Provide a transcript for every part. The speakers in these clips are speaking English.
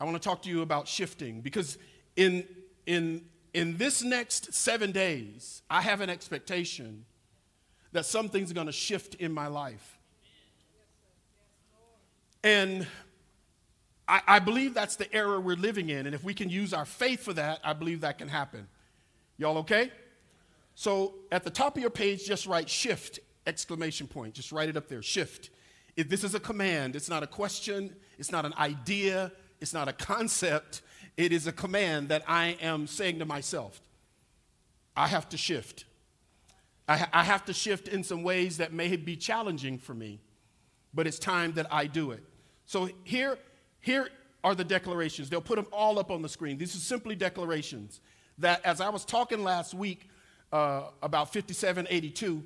I want to talk to you about shifting because in, in, in this next seven days, I have an expectation that something's going to shift in my life. And I, I, believe that's the era we're living in. And if we can use our faith for that, I believe that can happen. Y'all okay? So at the top of your page, just write shift, exclamation point. Just write it up there, shift. If this is a command, it's not a question, it's not an idea, it's not a concept. It is a command that I am saying to myself. I have to shift. I, ha- I have to shift in some ways that may be challenging for me, but it's time that I do it. So here, here are the declarations. They'll put them all up on the screen. These are simply declarations that, as I was talking last week uh, about 5782,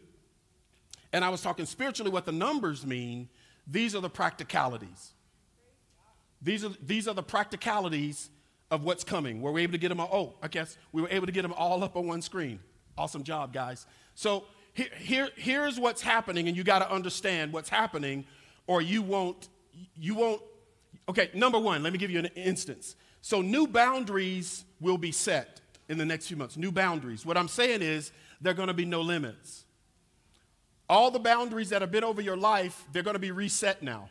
and I was talking spiritually what the numbers mean, these are the practicalities. These are, these are the practicalities of what's coming. Were we able to get them all? Oh, I guess we were able to get them all up on one screen. Awesome job, guys. So here, here, here's what's happening, and you got to understand what's happening, or you won't, you won't. Okay, number one, let me give you an instance. So new boundaries will be set in the next few months. New boundaries. What I'm saying is there are going to be no limits. All the boundaries that have been over your life, they're going to be reset now.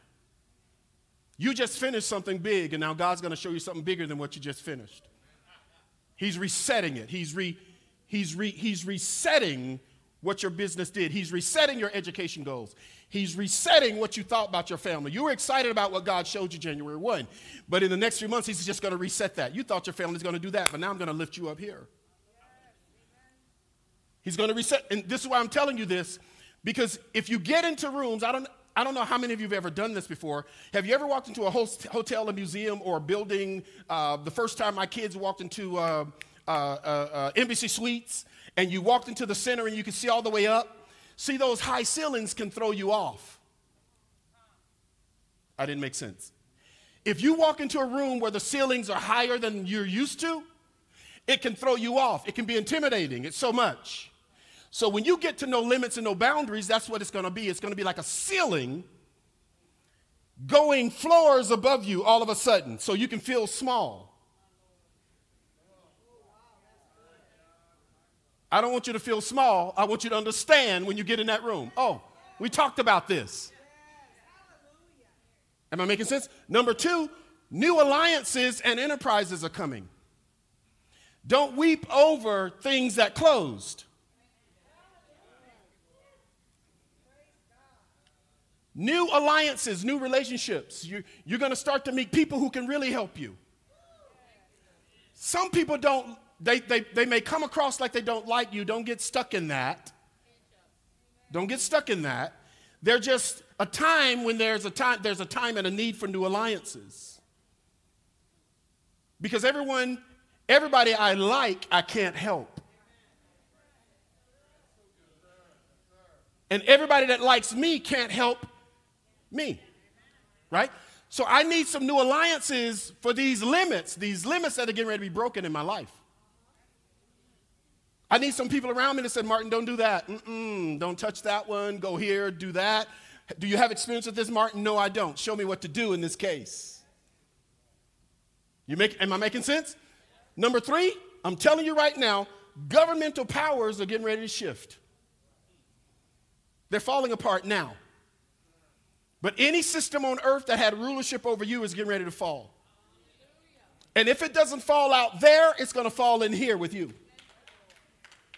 You just finished something big, and now God's going to show you something bigger than what you just finished. He's resetting it. He's, re, he's, re, he's resetting what your business did. He's resetting your education goals. He's resetting what you thought about your family. You were excited about what God showed you January 1, but in the next few months, He's just going to reset that. You thought your family was going to do that, but now I'm going to lift you up here. He's going to reset. And this is why I'm telling you this, because if you get into rooms, I don't, I don't know how many of you have ever done this before. Have you ever walked into a hotel, a museum, or a building? Uh, the first time my kids walked into uh, uh, uh, Suites, and you walked into the center and you could see all the way up. See, those high ceilings can throw you off. I didn't make sense. If you walk into a room where the ceilings are higher than you're used to, it can throw you off. It can be intimidating. It's so much. So when you get to no limits and no boundaries, that's what it's going to be. It's going to be like a ceiling going floors above you all of a sudden so you can feel small. I don't want you to feel small. I want you to understand when you get in that room. Oh, we talked about this. Am I making sense? Number two, new alliances and enterprises are coming. Don't weep over things that closed. New alliances, new relationships. You're, you're going to start to meet people who can really help you. Some people don't, they, they, they may come across like they don't like you. Don't get stuck in that. Don't get stuck in that. They're just a time when there's a time, there's a time and a need for new alliances. Because everyone, everybody I like, I can't help. And everybody that likes me can't help me. Right? So I need some new alliances for these limits, these limits that are getting ready to be broken in my life. I need some people around me that said, Martin, don't do that. Mm-mm, don't touch that one. Go here, do that. Do you have experience with this, Martin? No, I don't. Show me what to do in this case. You make, am I making sense? Number three, I'm telling you right now, governmental powers are getting ready to shift. They're falling apart now. But any system on earth that had rulership over you is getting ready to fall. And if it doesn't fall out there, it's going to fall in here with you.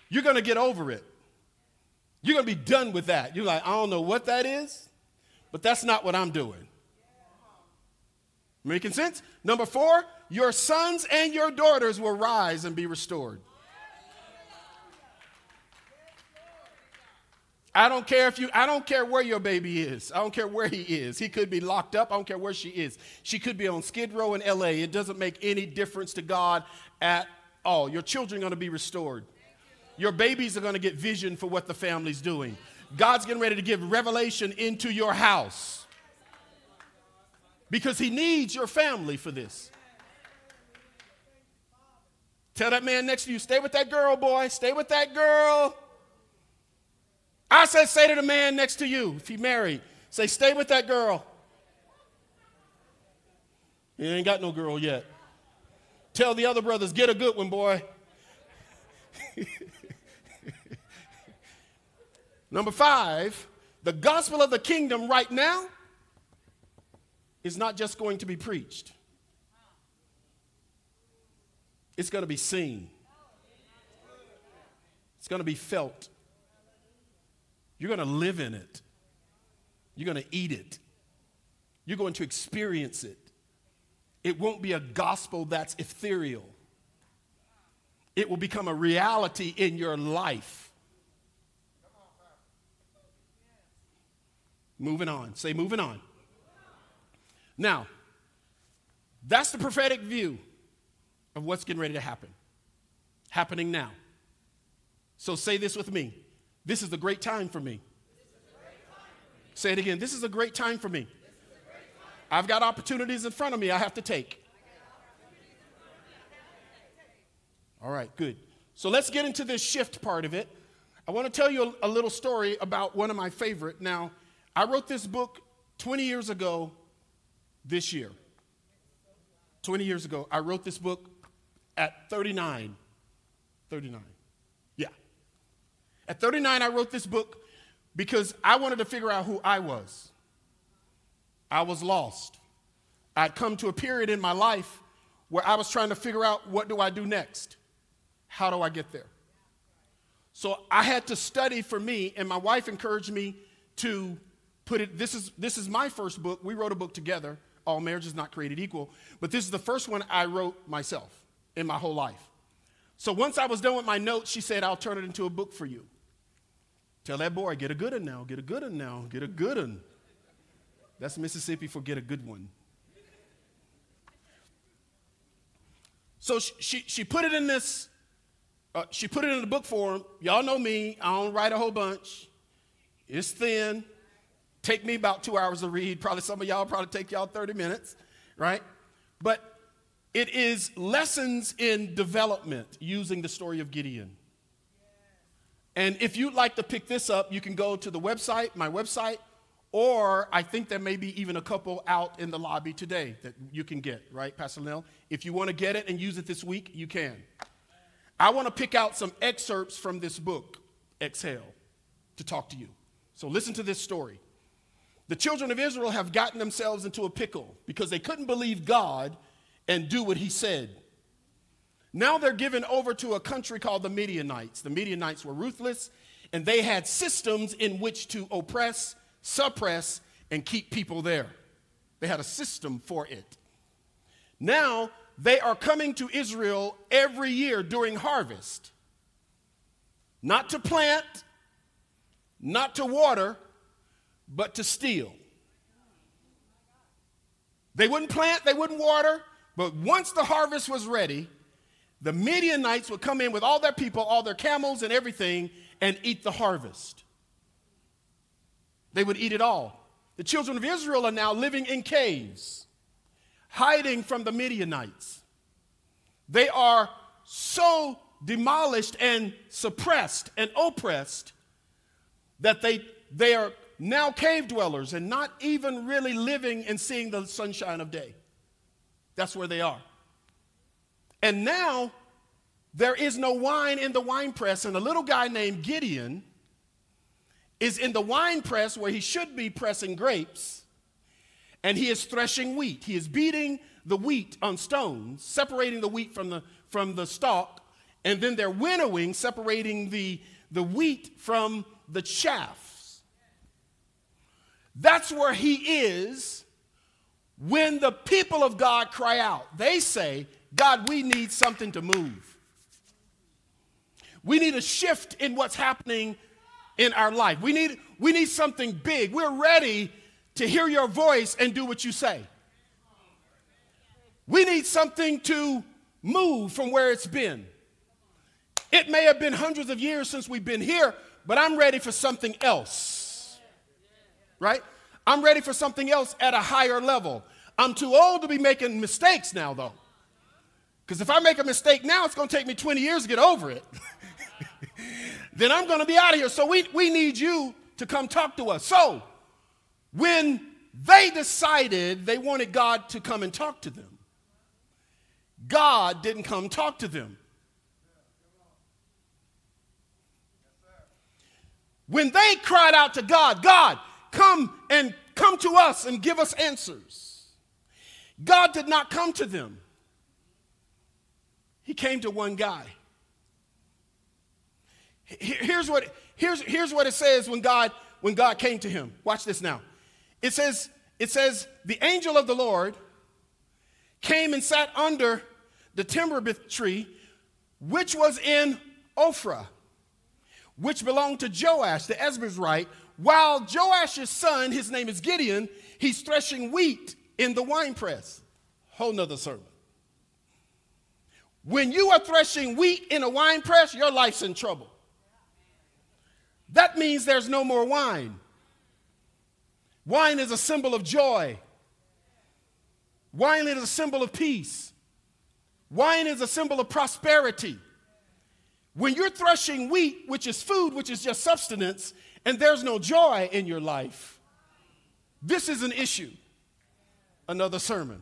You're going to get over it. You're going to be done with that. You're like, I don't know what that is, but that's not what I'm doing. Making sense? Number four, your sons and your daughters will rise and be restored. I don't care if you, I don't care where your baby is. I don't care where he is. He could be locked up. I don't care where she is. She could be on Skid Row in LA. It doesn't make any difference to God at all. Your children are going to be restored. Your babies are going to get vision for what the family's doing. God's getting ready to give revelation into your house because he needs your family for this. Tell that man next to you, stay with that girl, boy. Stay with that girl. I said, say to the man next to you, if he married, say, stay with that girl. You ain't got no girl yet. Tell the other brothers, get a good one, boy. Number five, the gospel of the kingdom right now is not just going to be preached, it's going to be seen, it's going to be felt. You're going to live in it, you're going to eat it, you're going to experience it. It won't be a gospel that's ethereal. It will become a reality in your life. Moving on. Say, moving on. Now, that's the prophetic view of what's getting ready to happen. Happening now. So say this with me. This is a great time for me. Say it again. This is a great time for me. I've got opportunities in front of me I have to take. All right, good. So let's get into this shift part of it. I want to tell you a, little story about one of my favorite. Now, I wrote this book 20 years ago this year. 20 years ago, I wrote this book at 39. 39. At 39, I wrote this book because I wanted to figure out who I was. I was lost. I'd come to a period in my life where I was trying to figure out what do I do next? How do I get there? So I had to study for me, and my wife encouraged me to put it. This is, this is my first book. We wrote a book together, All Marriage is Not Created Equal, but this is the first one I wrote myself in my whole life. So once I was done with my notes, she said, I'll turn it into a book for you. Tell that boy, get a good one now, get a good one now, get a good one. That's Mississippi for get a good one. So she, she, she put it in this uh, she put it in the book form. Y'all know me. I don't write a whole bunch. It's thin. Take me about two hours to read. Probably some of y'all probably take y'all 30 minutes, right? But it is lessons in development using the story of Gideon. And if you'd like to pick this up, you can go to the website, my website, or I think there may be even a couple out in the lobby today that you can get, right, Pastor Nell? If you want to get it and use it this week, you can. I want to pick out some excerpts from this book, Exhale, to talk to you. So listen to this story. The children of Israel have gotten themselves into a pickle because they couldn't believe God and do what he said. Now they're given over to a country called the Midianites. The Midianites were ruthless and they had systems in which to oppress, suppress, and keep people there. They had a system for it. Now they are coming to Israel every year during harvest. Not to plant, not to water, but to steal. They wouldn't plant, they wouldn't water, but once the harvest was ready, the Midianites would come in with all their people, all their camels and everything, and eat the harvest. They would eat it all. The children of Israel are now living in caves hiding from the Midianites. They are so demolished and suppressed and oppressed that they, they are now cave dwellers and not even really living and seeing the sunshine of day. That's where they are. And now there is no wine in the wine press, and a little guy named Gideon is in the wine press where he should be pressing grapes and he is threshing wheat. He is beating the wheat on stones, separating the wheat from the, from the stalk, and then they're winnowing, separating the, the wheat from the chaffs. That's where he is when the people of God cry out. They say, God, we need something to move. We need a shift in what's happening in our life. We need, we need something big. We're ready to hear your voice and do what you say. We need something to move from where it's been. It may have been hundreds of years since we've been here, but I'm ready for something else. Right? I'm ready for something else at a higher level. I'm too old to be making mistakes now, though. Because if I make a mistake now, it's going to take me 20 years to get over it. then I'm going to be out of here. So we, we need you to come talk to us. So, when They decided they wanted God to come and talk to them. God didn't come talk to them. When they cried out to God, God, come and come to us and give us answers. God did not come to them. He came to one guy. Here's what, here's, here's what it says when God, when God came to him. Watch this now. It says, it says, the angel of the Lord came and sat under the terebinth tree, which was in Ophrah, which belonged to Joash the Abiezrite, while Joash's son, his name is Gideon, he's threshing wheat in the winepress. Whole nother sermon. When you are threshing wheat in a winepress, your life's in trouble. That means there's no more wine. Wine is a symbol of joy. Wine is a symbol of peace. Wine is a symbol of prosperity. When you're threshing wheat, which is food, which is just substance, and there's no joy in your life, this is an issue. Another sermon.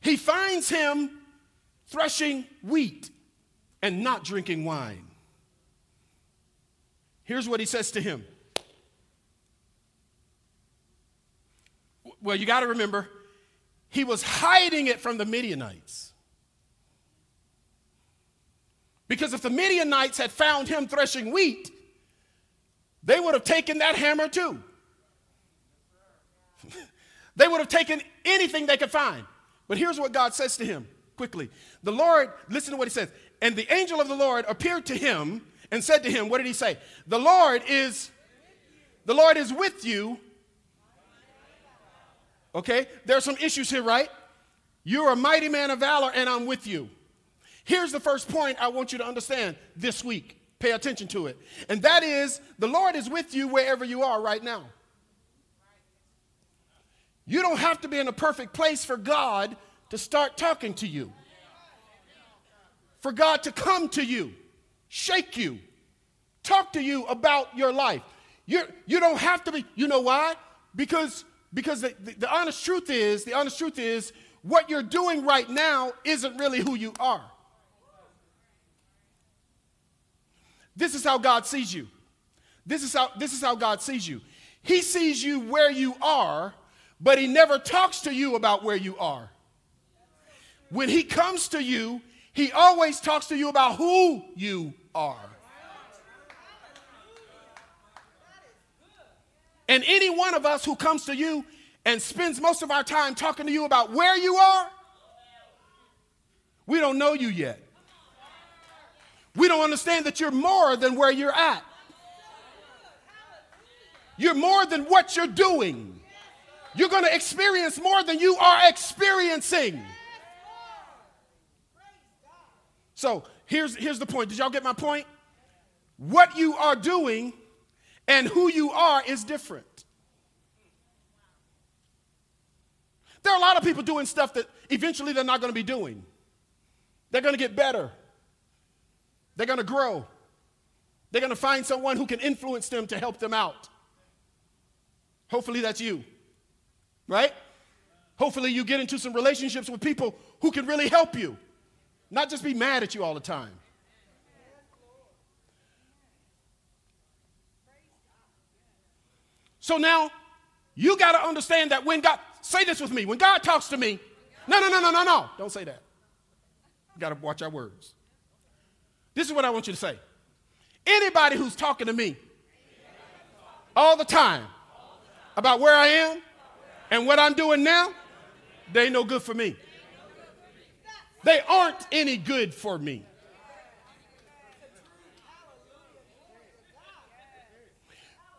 He finds him threshing wheat and not drinking wine. Here's what he says to him. Well, you got to remember, he was hiding it from the Midianites. Because if the Midianites had found him threshing wheat, they would have taken that hammer too. they would have taken anything they could find. But here's what God says to him quickly. The Lord, listen to what he says. And the angel of the Lord appeared to him and said to him, What did he say? The Lord is, the Lord is with you. Okay, there are some issues here, right? You're a mighty man of valor, and I'm with you. Here's the first point I want you to understand this week. Pay attention to it. And that is the Lord is with you wherever you are right now. You don't have to be in a perfect place for God to start talking to you, for God to come to you, shake you, talk to you about your life. You're, you don't have to be, you know why? Because, because the, the, the honest truth is, the honest truth is, what you're doing right now isn't really who you are. This is how God sees you. This is how, this is how God sees you. He sees you where you are, but He never talks to you about where you are. When He comes to you, He always talks to you about who you are. And any one of us who comes to you and spends most of our time talking to you about where you are, we don't know you yet. We don't understand that you're more than where you're at. You're more than what you're doing. You're going to experience more than you are experiencing. So here's, here's the point. Did y'all get my point? What you are doing and who you are is different. There are a lot of people doing stuff that eventually they're not going to be doing. They're going to get better. They're going to grow. They're going to find someone who can influence them to help them out. Hopefully, that's you, right? Hopefully, you get into some relationships with people who can really help you, not just be mad at you all the time. So now you got to understand that when God, say this with me, when God talks to me, no, no, no, no, no, no, don't say that. You got to watch our words. This is what I want you to say. Anybody who's talking to me all the time about where I am and what I'm doing now, they ain't no good for me. They aren't any good for me.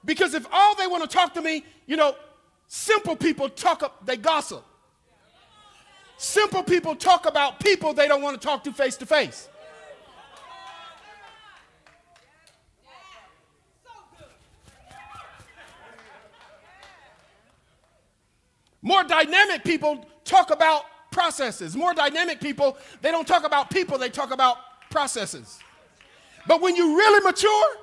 Because if all they want to talk to me, you know, simple people talk up, they gossip. Simple people talk about people they don't want to talk to face to face. More dynamic people talk about processes. More dynamic people, they don't talk about people, they talk about processes. But when you really mature,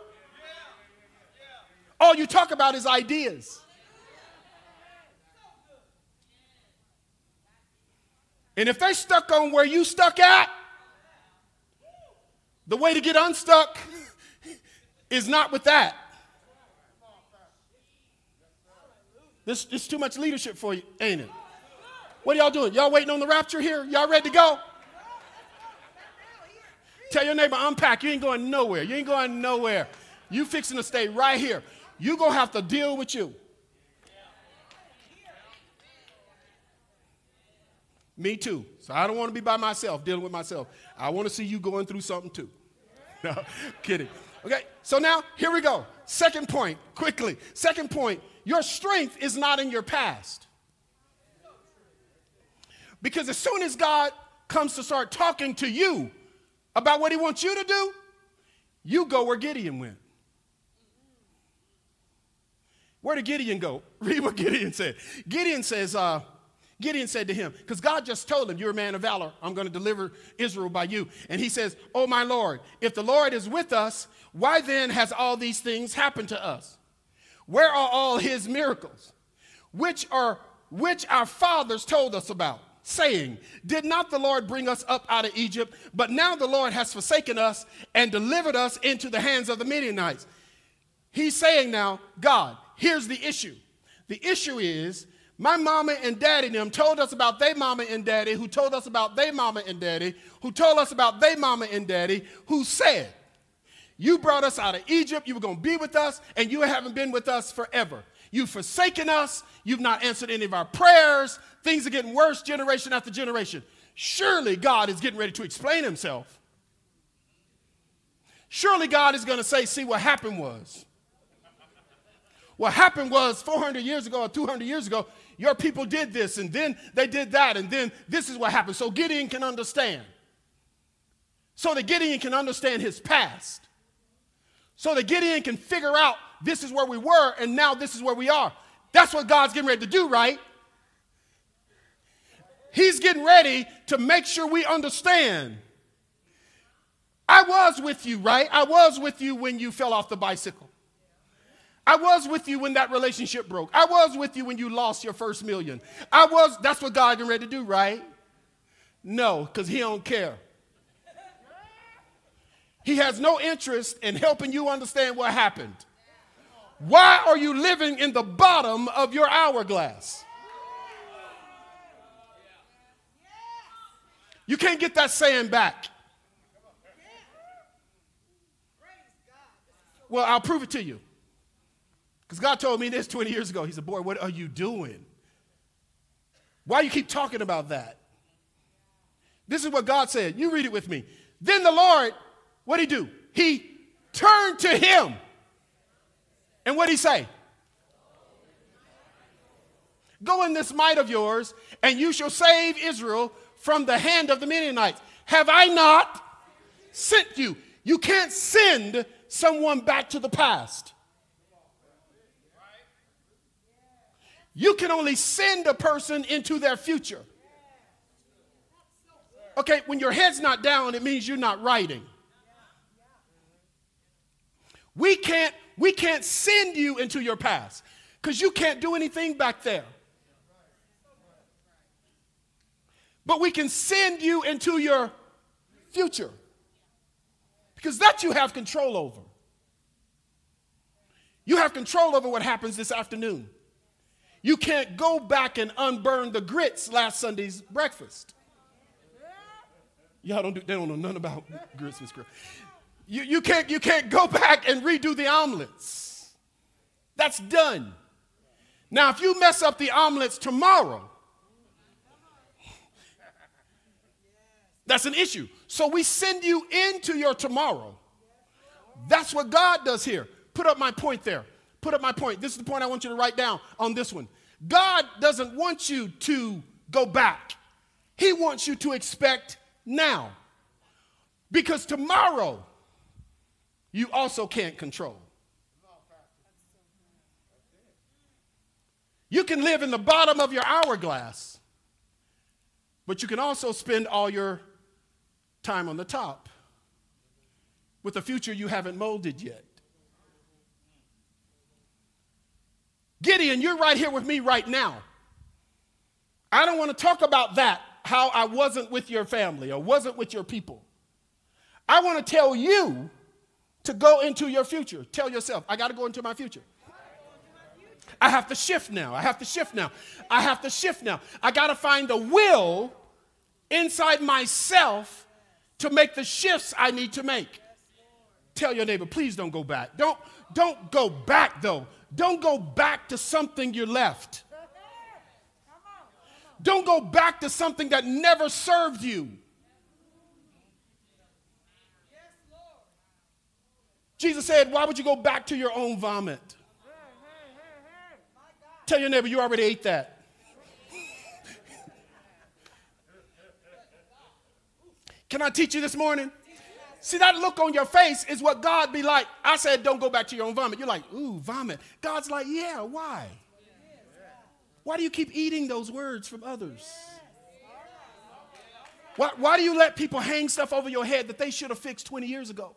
all you talk about is ideas. And if they stuck on where you stuck at, the way to get unstuck is not with that. This is too much leadership for you, ain't it? What are y'all doing? Y'all waiting on the rapture here? Y'all ready to go? Tell your neighbor, unpack. You ain't going nowhere. You ain't going nowhere. You fixing to stay right here. You gonna have to deal with you. Me too. So I don't want to be by myself, dealing with myself. I want to see you going through something too. No, kidding. Okay, so now here we go. Second point, quickly. Second point your strength is not in your past. Because as soon as God comes to start talking to you about what he wants you to do, you go where Gideon went. Where did Gideon go? Read what Gideon said. Gideon says, uh, Gideon said to him, because God just told him, You're a man of valor. I'm going to deliver Israel by you. And he says, Oh, my Lord, if the Lord is with us, why then has all these things happened to us? Where are all his miracles, which are which our fathers told us about, saying, Did not the Lord bring us up out of Egypt? But now the Lord has forsaken us and delivered us into the hands of the Midianites. He's saying now, God, here's the issue. The issue is my mama and daddy them told us about their mama and daddy, who told us about their mama and daddy, who told us about their mama and daddy, who said, You brought us out of Egypt, you were going to be with us, and you haven't been with us forever. You've forsaken us, you've not answered any of our prayers, things are getting worse generation after generation. Surely God is getting ready to explain himself. Surely God is going to say, See, what happened was. What happened was 400 years ago or 200 years ago, your people did this, and then they did that, and then this is what happened. So Gideon can understand. So that Gideon can understand his past. So that Gideon can figure out this is where we were, and now this is where we are. That's what God's getting ready to do, right? He's getting ready to make sure we understand. I was with you, right? I was with you when you fell off the bicycle. I was with you when that relationship broke. I was with you when you lost your first million. I was, that's what God getting ready to do, right? No, because he don't care. He has no interest in helping you understand what happened. Why are you living in the bottom of your hourglass? You can't get that saying back. Well, I'll prove it to you. Because God told me this 20 years ago. He said, Boy, what are you doing? Why you keep talking about that? This is what God said. You read it with me. Then the Lord, what did he do? He turned to him. And what did he say? Go in this might of yours, and you shall save Israel from the hand of the Midianites. Have I not sent you? You can't send someone back to the past. You can only send a person into their future. Okay, when your head's not down, it means you're not writing. We can't, we can't send you into your past because you can't do anything back there. But we can send you into your future because that you have control over. You have control over what happens this afternoon. You can't go back and unburn the grits last Sunday's breakfast. Y'all don't do, they don't know nothing about grits and grits. You, you, can't, you can't go back and redo the omelets. That's done. Now, if you mess up the omelets tomorrow, that's an issue. So we send you into your tomorrow. That's what God does here. Put up my point there put up my point. This is the point I want you to write down on this one. God doesn't want you to go back, He wants you to expect now. Because tomorrow, you also can't control. You can live in the bottom of your hourglass, but you can also spend all your time on the top with a future you haven't molded yet. Gideon, you're right here with me right now. I don't want to talk about that. how I wasn't with your family or wasn't with your people. I want to tell you to go into your future. Tell yourself, I got to go into my future. I have to shift now. I have to shift now. I have to shift now. I got to find the will inside myself to make the shifts I need to make. Tell your neighbor, please don't go back. Don't, don't go back though. Don't go back to something you left. Don't go back to something that never served you. Jesus said, Why would you go back to your own vomit? Tell your neighbor, you already ate that. Can I teach you this morning? See, that look on your face is what God be like. I said, don't go back to your own vomit. You're like, ooh, vomit. God's like, yeah, why? Why do you keep eating those words from others? Why, why do you let people hang stuff over your head that they should have fixed 20 years ago?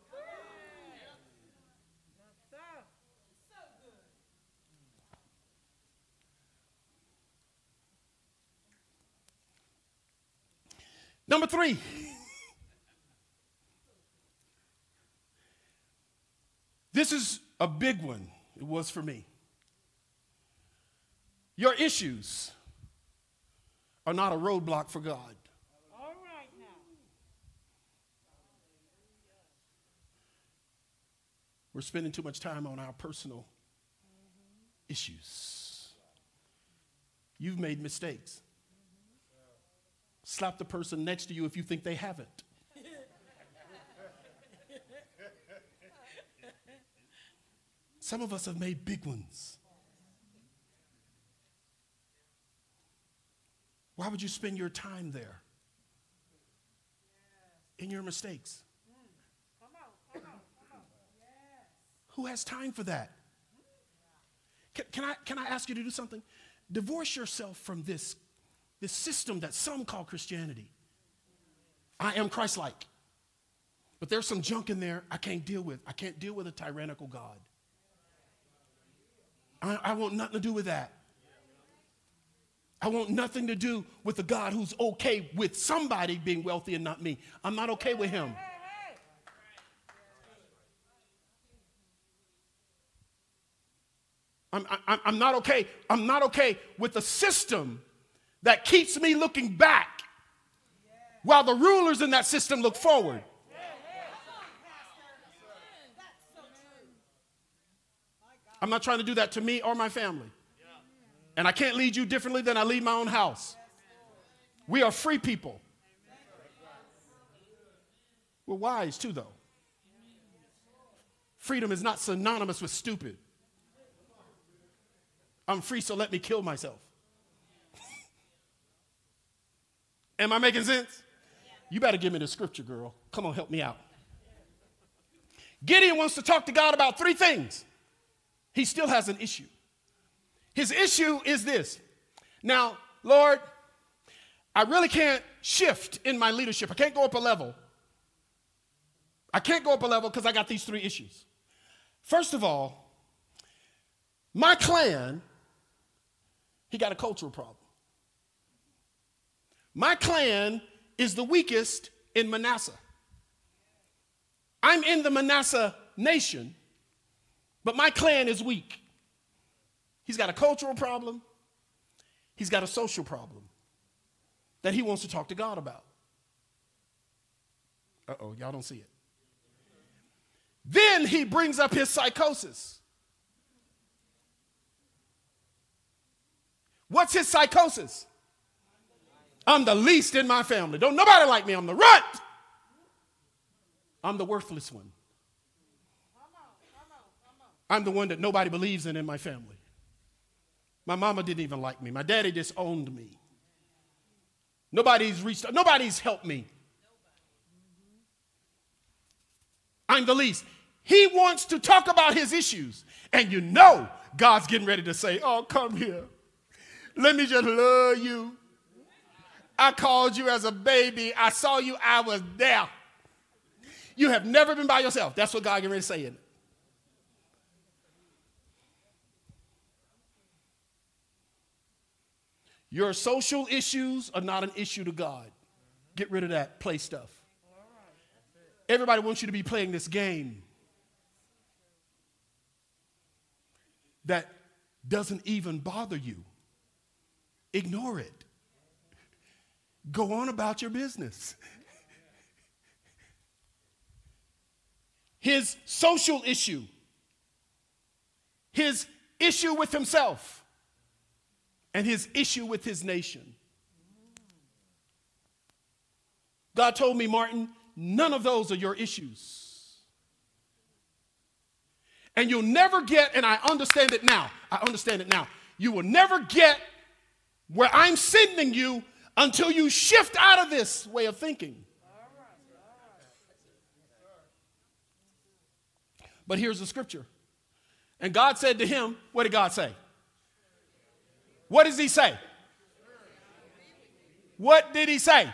Number three. This is a big one. It was for me. Your issues are not a roadblock for God. All right now. We're spending too much time on our personal issues. You've made mistakes. Slap the person next to you if you think they haven't. Some of us have made big ones. Why would you spend your time there? In your mistakes. Who has time for that? Can, can, I, can I ask you to do something? Divorce yourself from this, this system that some call Christianity. I am Christ like. But there's some junk in there I can't deal with. I can't deal with a tyrannical God. I, I want nothing to do with that. I want nothing to do with a God who's okay with somebody being wealthy and not me. I'm not okay with him. I'm, I'm, I'm not okay. I'm not okay with the system that keeps me looking back while the rulers in that system look forward. I'm not trying to do that to me or my family. And I can't lead you differently than I lead my own house. We are free people. We're wise too, though. Freedom is not synonymous with stupid. I'm free, so let me kill myself. Am I making sense? You better give me the scripture, girl. Come on, help me out. Gideon wants to talk to God about three things. He still has an issue. His issue is this. Now, Lord, I really can't shift in my leadership. I can't go up a level. I can't go up a level because I got these three issues. First of all, my clan, he got a cultural problem. My clan is the weakest in Manasseh. I'm in the Manasseh nation, but my clan is weak. He's got a cultural problem, he's got a social problem that he wants to talk to God about. Uh oh, y'all don't see it. Then he brings up his psychosis. What's his psychosis? I'm the least in my family. Don't nobody like me. I'm the runt. I'm the worthless one. I'm the one that nobody believes in in my family. My mama didn't even like me. My daddy disowned me. Nobody's reached nobody's helped me. I'm the least. He wants to talk about his issues. And you know God's getting ready to say, Oh, come here. Let me just love you. I called you as a baby. I saw you. I was there. You have never been by yourself. That's what God getting ready to say. Your social issues are not an issue to God. Get rid of that play stuff. Everybody wants you to be playing this game that doesn't even bother you. Ignore it. Go on about your business. His social issue, his issue with himself, and his issue with his nation. God told me, Martin, none of those are your issues. And you'll never get, and I understand it now, I understand it now. You will never get where I'm sending you until you shift out of this way of thinking. But here's the scripture. And God said to him, What did God say? What does he say? What did he say?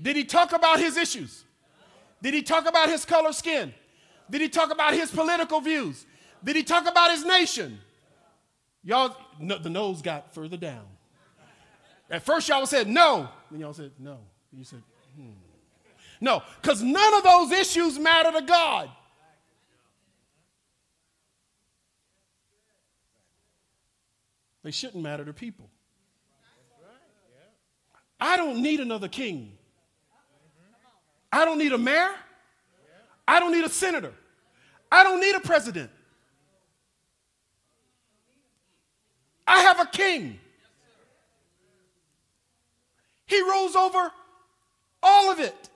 Did he talk about his issues? Did he talk about his color skin? Did he talk about his political views? Did he talk about his nation? Y'all, no, the nose got further down. At first, y'all said no. Then y'all said no. You said, hmm. No, because none of those issues matter to God. They shouldn't matter to people. I don't need another king. I don't need a mayor. I don't need a senator. I don't need a president. I have a king. He rules over all of it.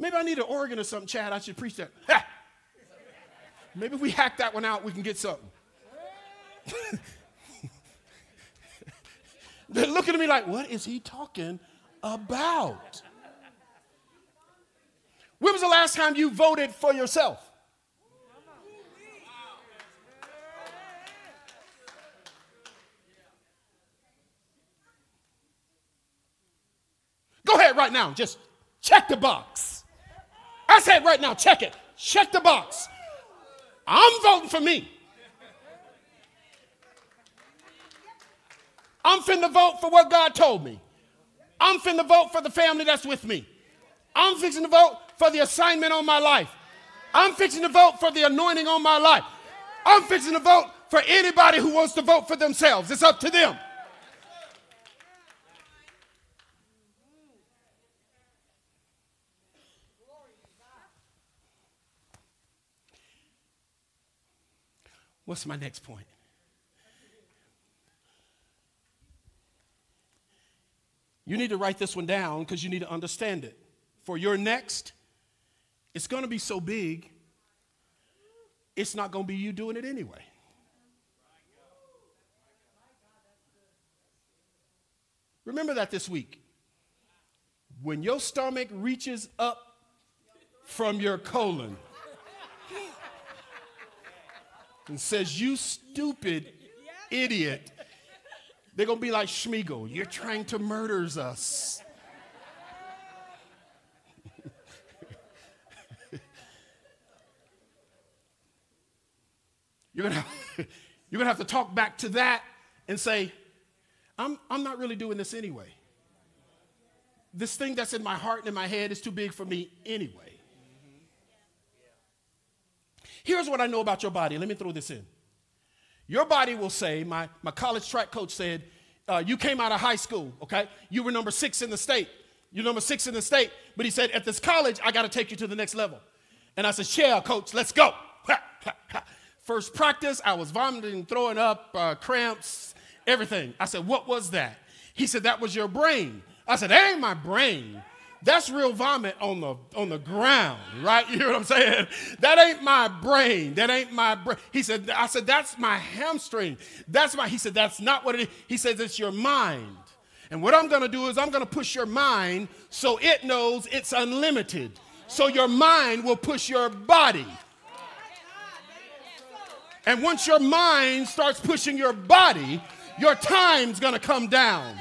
Maybe I need an organ or something, Chad. I should preach that. Ha! Maybe if we hack that one out, we can get something. They're looking at me like, what is he talking about? When was the last time you voted for yourself? Go ahead right now, just check the box. I said right now, check it. Check the box. I'm voting for me. I'm finna vote for what God told me. I'm finna vote for the family that's with me. I'm fixing to vote for the assignment on my life. I'm fixing to vote for the anointing on my life. I'm fixing to vote for anybody who wants to vote for themselves. It's up to them. What's my next point? You need to write this one down because you need to understand it. For your next, it's going to be so big, it's not going to be you doing it anyway. Remember that this week. When your stomach reaches up from your colon and says, You stupid idiot, they're going to be like Sméagol, you're trying to murder us. you're going to you're to have to talk back to that and say, I'm, I'm not really doing this anyway. This thing that's in my heart and in my head is too big for me anyway. Here's what I know about your body. Let me throw this in. Your body will say, my, my college track coach said, uh, you came out of high school, okay? You were number six in the state. You're number six in the state. But he said, at this college, I got to take you to the next level. And I said, yeah, coach, let's go. First practice, I was vomiting, throwing up, uh, cramps, everything. I said, what was that? He said, that was your brain. I said, that ain't my brain. That's real vomit on the on the ground, right? You hear what I'm saying? That ain't my brain. That ain't my brain. He said, I said, that's my hamstring. That's my, he said, that's not what it is. He says, it's your mind. And what I'm gonna do is I'm gonna push your mind so it knows it's unlimited. So your mind will push your body. And once your mind starts pushing your body, your time's gonna come down.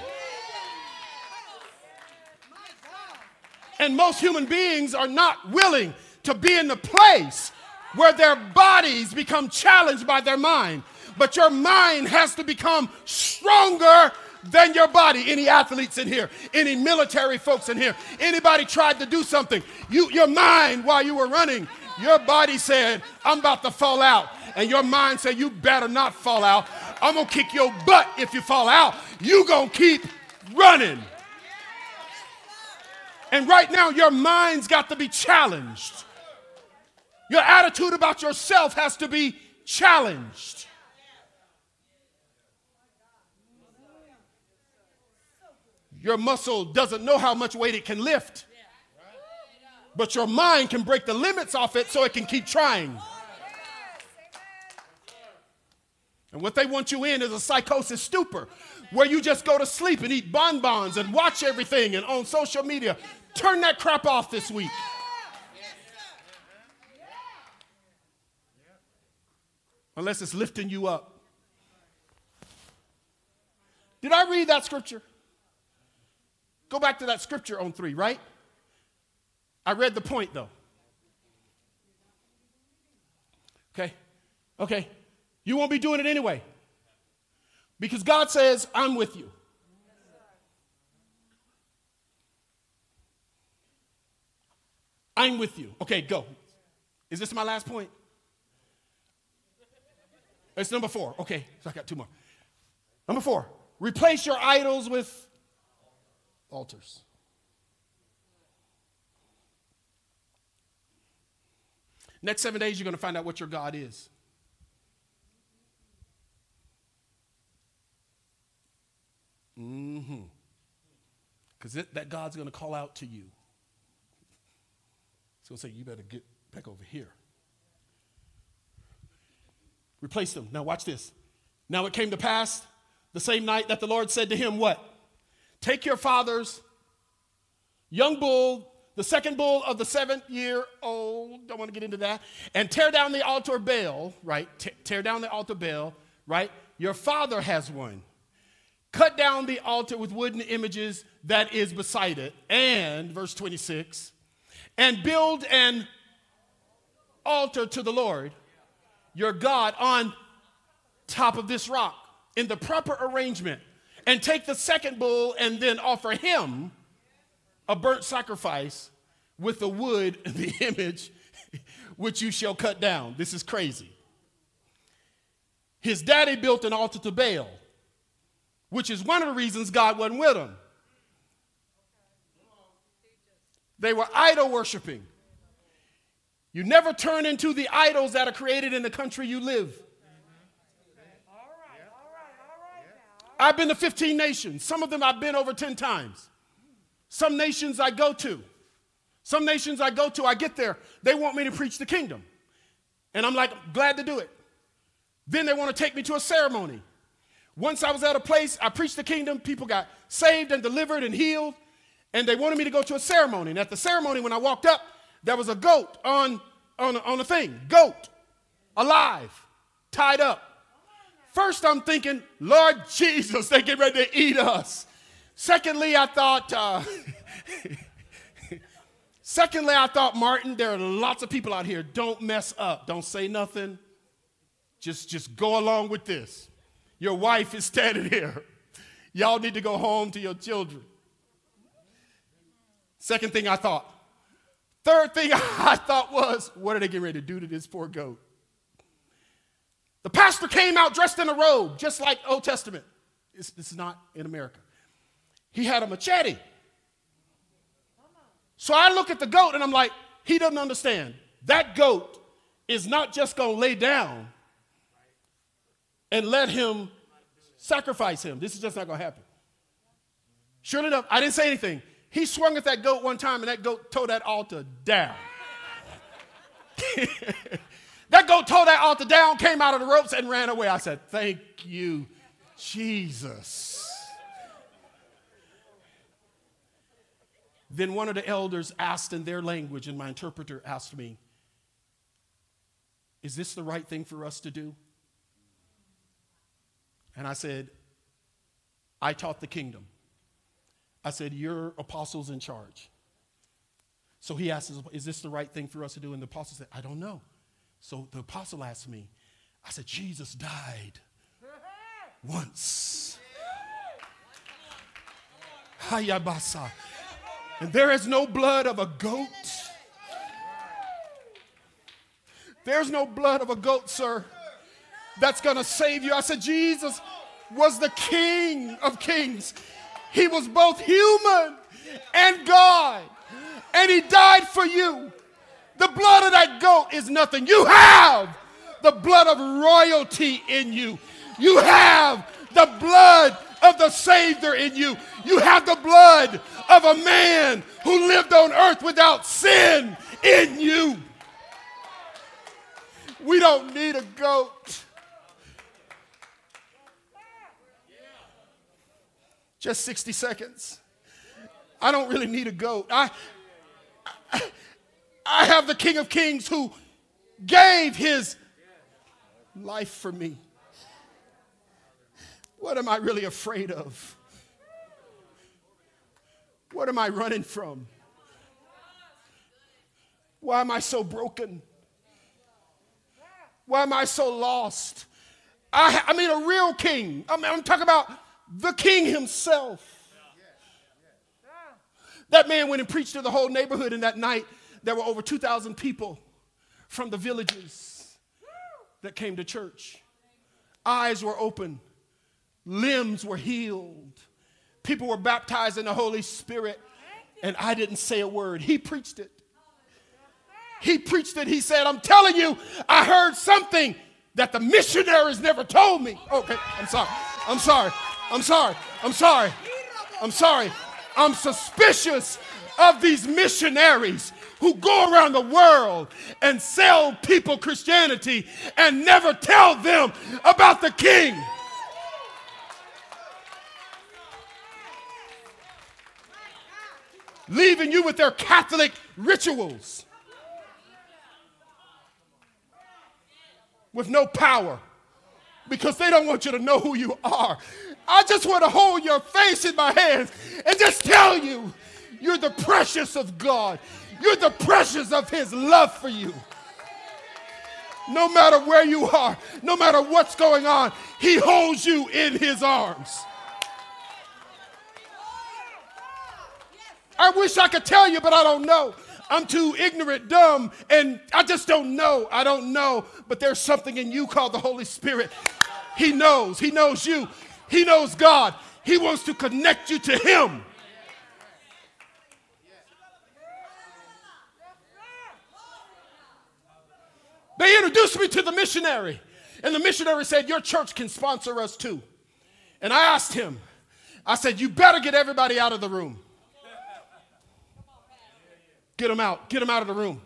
And most human beings are not willing to be in the place where their bodies become challenged by their mind. But your mind has to become stronger than your body. Any athletes in here, any military folks in here, anybody tried to do something, you, your mind while you were running, your body said, I'm about to fall out. And your mind said, You better not fall out. I'm gonna kick your butt if you fall out. You gonna keep running. And right now, your mind's got to be challenged. Your attitude about yourself has to be challenged. Your muscle doesn't know how much weight it can lift, but your mind can break the limits off it so it can keep trying. And what they want you in is a psychosis stupor, where you just go to sleep and eat bonbons and watch everything and on social media. Turn that crap off this week. Unless it's lifting you up. Did I read that scripture? Go back to that scripture on three, right? I read the point though. Okay? Okay. You won't be doing it anyway. Because God says, I'm with you. I'm with you. Okay, go. Is this my last point? It's number four. Okay, so I got two more. Number four, replace your idols with altars. Next seven days, you're going to find out what your God is. Mm-hmm. Because that God's going to call out to you. To say, You better get back over here. Replace them. Now, watch this. Now it came to pass the same night that the Lord said to him, What? Take your father's young bull, the second bull of the seventh year old, don't want to get into that, and tear down the altar Baal, right? Tear down the altar Baal, right? Your father has one. Cut down the altar with wooden images that is beside it. And, verse 26, and build an altar to the Lord your God on top of this rock in the proper arrangement and take the second bull and then offer him a burnt sacrifice with the wood, the image, which you shall cut down. This is crazy. His daddy built an altar to Baal, which is one of the reasons God wasn't with him. They were idol worshiping. You never turn into the idols that are created in the country you live. I've been to 15 nations. Some of them I've been over 10 times. Some nations I go to. Some nations I go to, I get there, they want me to preach the kingdom. And I'm like, glad to do it. Then they want to take me to a ceremony. Once I was at a place, I preached the kingdom, people got saved and delivered and healed, and they wanted me to go to a ceremony. And at the ceremony, when I walked up, there was a goat on, on, on a thing. Goat, alive, tied up. First, I'm thinking, Lord Jesus, they get ready to eat us. Secondly, I thought, uh, secondly, I thought, Martin, there are lots of people out here. Don't mess up. Don't say nothing. Just, just go along with this. Your wife is standing here. Y'all need to go home to your children. Second thing I thought. Third thing I thought was, what are they getting ready to do to this poor goat? The pastor came out dressed in a robe, just like Old Testament. This is not in America. He had a machete. So I look at the goat and I'm like, he doesn't understand. That goat is not just going to lay down and let him sacrifice him. This is just not going to happen. Sure enough, I didn't say anything. He swung at that goat one time and that goat tore that altar down. That goat tore that altar down, came out of the ropes, and ran away. I said, Thank you, Jesus. Then one of the elders asked in their language, and my interpreter asked me, Is this the right thing for us to do? And I said, I taught the kingdom. I said, Your apostles in charge. So he asked, Is this the right thing for us to do? And the apostle said, I don't know. So the apostle asked me, I said, Jesus died once. Hayabasa. And there is no blood of a goat. There's no blood of a goat, sir, that's going to save you. I said, Jesus was the King of kings. He was both human and God, and He died for you. The blood of that goat is nothing. You have the blood of royalty in you. You have the blood of the Savior in you. You have the blood of a man who lived on earth without sin in you. We don't need a goat. Just 60 seconds. I don't really need a goat. I, I, I have the King of Kings who gave his life for me. What am I really afraid of? What am I running from? Why am I so broken? Why am I so lost? I, I mean, a real king. I mean, I'm talking about the king himself. That man went and preached to the whole neighborhood, and that night there were over 2,000 people from the villages that came to church. Eyes were open, limbs were healed, people were baptized in the Holy Spirit, and I didn't say a word. He preached it. He preached it. He said, I'm telling you, I heard something that the missionaries never told me. Okay, I'm sorry. I'm sorry. I'm sorry. I'm sorry. I'm sorry. I'm suspicious of these missionaries who go around the world and sell people Christianity and never tell them about the king. Leaving you with their Catholic rituals. with no power because they don't want you to know who you are. I just want to hold your face in my hands and just tell you you're the precious of God. You're the precious of His love for you. No matter where you are, no matter what's going on, He holds you in His arms. I wish I could tell you, but I don't know. I'm too ignorant, dumb, and I just don't know. I don't know. But there's something in you called the Holy Spirit. He knows. He knows you. He knows God. He wants to connect you to Him. They introduced me to the missionary, and the missionary said, Your church can sponsor us too. And I asked him, I said, You better get everybody out of the room. Get him out. Get him out of the room.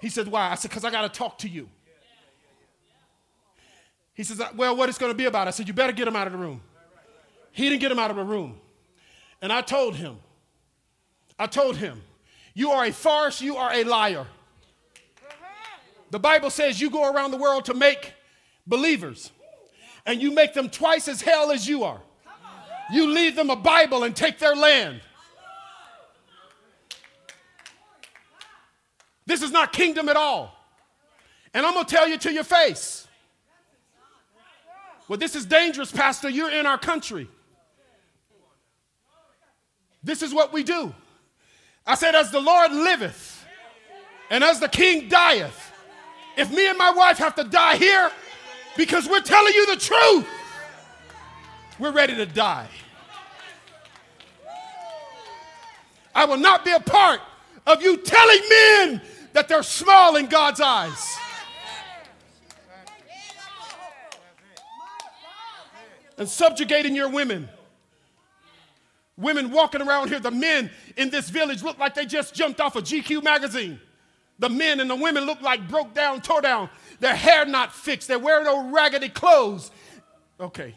He said, Why? I said, Because I got to talk to you. He says, Well, what it's going to be about? I said, You better get him out of the room. He didn't get him out of the room. And I told him, I told him, You are a farce, you are a liar. The Bible says you go around the world to make believers, and you make them twice as hell as you are. You leave them a Bible and take their land. This is not kingdom at all. And I'm going to tell you to your face. Well, this is dangerous, Pastor. You're in our country. This is what we do. I said, as the Lord liveth, and as the king dieth, if me and my wife have to die here because we're telling you the truth, we're ready to die. I will not be a part of you telling men that they're small in God's eyes. And subjugating your women. Women walking around here, the men in this village look like they just jumped off a GQ magazine. The men and the women look like broke down, tore down. Their hair not fixed. They're wearing old raggedy clothes. Okay.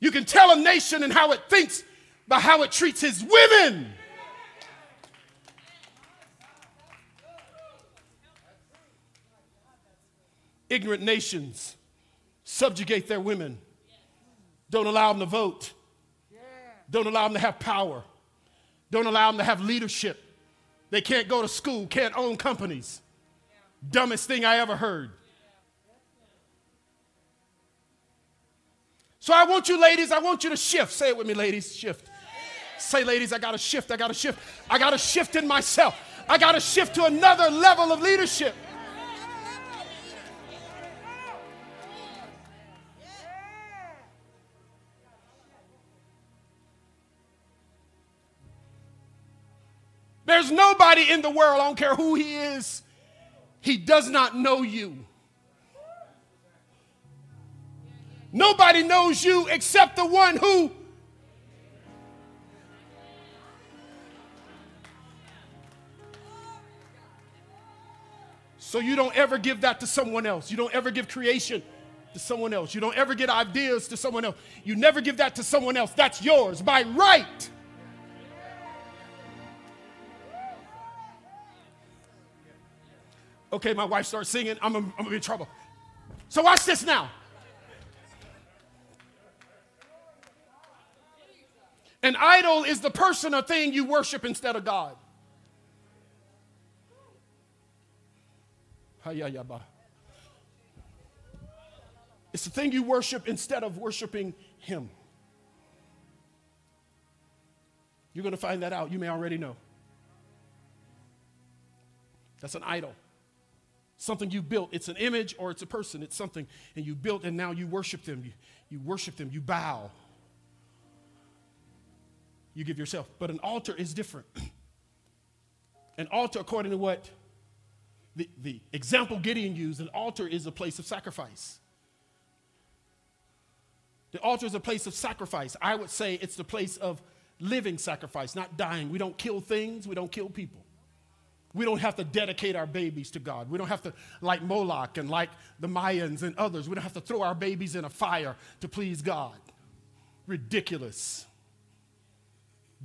You can tell a nation and how it thinks by how it treats his women. ignorant nations subjugate their women, don't allow them to vote, don't allow them to have power, don't allow them to have leadership, They can't go to school, can't own companies. Dumbest thing I ever heard. So I want you, ladies, I want you to shift. Say it with me, ladies, shift. Say, ladies, I got to shift. I got to shift. I got to shift in myself. I got to shift to another level of leadership. There's nobody in the world, I don't care who he is, he does not know you. Nobody knows you except the one who. So you don't ever give that to someone else. You don't ever give creation to someone else. You don't ever get ideas to someone else. You never give that to someone else. That's yours by right. Okay, my wife starts singing. I'm, I'm gonna be in trouble. So watch this now. An idol is the person or thing you worship instead of God. It's the thing you worship instead of worshiping Him. You're going to find that out. You may already know. That's an idol. Something you built. It's an image or it's a person. It's something. And you built and now you worship them. You, you worship them. You bow you give yourself. But an altar is different. an altar, according to what the, the example Gideon used, an altar is a place of sacrifice. The altar is a place of sacrifice. I would say it's the place of living sacrifice, not dying. We don't kill things, we don't kill people. We don't have to dedicate our babies to God. We don't have to, like Moloch and like the Mayans and others, we don't have to throw our babies in a fire to please God. Ridiculous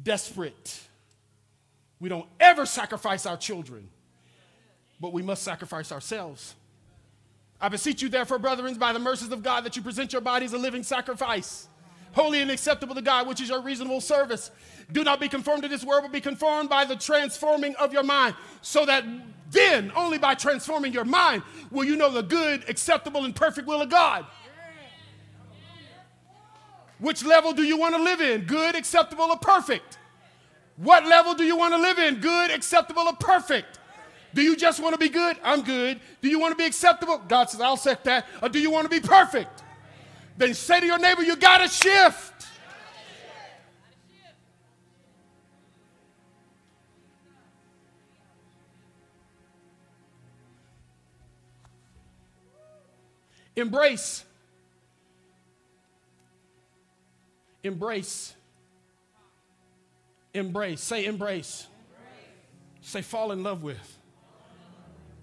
desperate. We don't ever sacrifice our children, but we must sacrifice ourselves. I beseech you, therefore, brethren, by the mercies of God, that you present your bodies a living sacrifice, holy and acceptable to God, which is your reasonable service. Do not be conformed to this world, but be conformed by the transforming of your mind, so that then, only by transforming your mind, will you know the good, acceptable, and perfect will of God. Which level do you want to live in? Good, acceptable, or perfect? What level do you want to live in? Good, acceptable, or perfect? Do you just want to be good? I'm good. Do you want to be acceptable? God says, I'll set that. Or do you want to be perfect? Then say to your neighbor, you got to shift. Embrace Embrace. Embrace. Say embrace. embrace. Say fall in love with.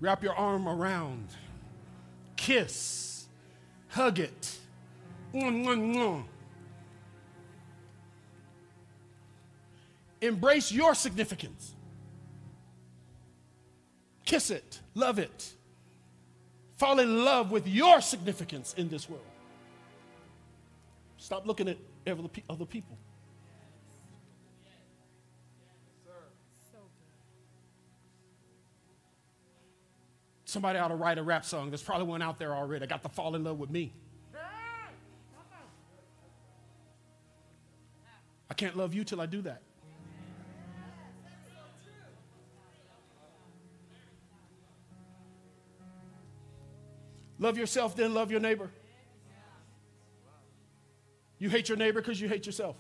Wrap your arm around. Kiss. Hug it. Embrace your significance. Kiss it. Love it. Fall in love with your significance in this world. Stop looking at other people. Somebody ought to write a rap song. There's probably one out there already. I got to fall in love with me. I can't love you till I do that. Love yourself, then love your neighbor. You hate your neighbor because you hate yourself.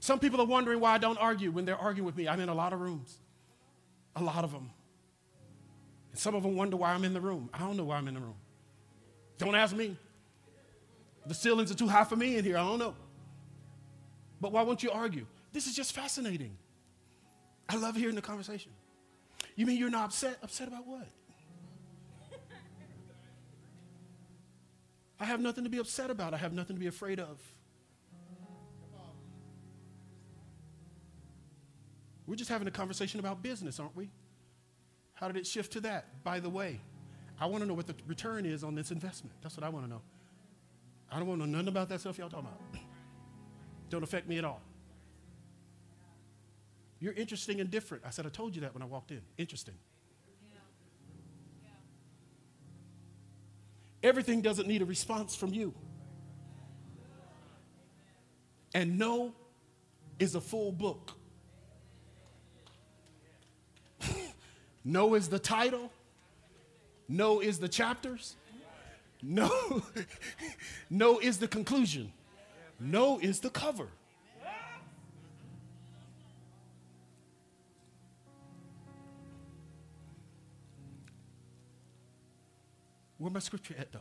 Some people are wondering why I don't argue when they're arguing with me. I'm in a lot of rooms, a lot of them. And some of them wonder why I'm in the room. I don't know why I'm in the room. Don't ask me. The ceilings are too high for me in here. I don't know. But why won't you argue? This is just fascinating. I love hearing the conversation. You mean you're not upset? Upset about what? I have nothing to be upset about. I have nothing to be afraid of. We're just having a conversation about business, aren't we? How did it shift to that? By the way, I want to know what the return is on this investment. That's what I want to know. I don't want to know nothing about that stuff y'all talking about. Don't affect me at all. You're interesting and different. I said, I told you that when I walked in. Interesting. Everything doesn't need a response from you. And no is a full book. no is the title. No is the chapters. No, no is the conclusion. No is the cover. Where my scripture at though?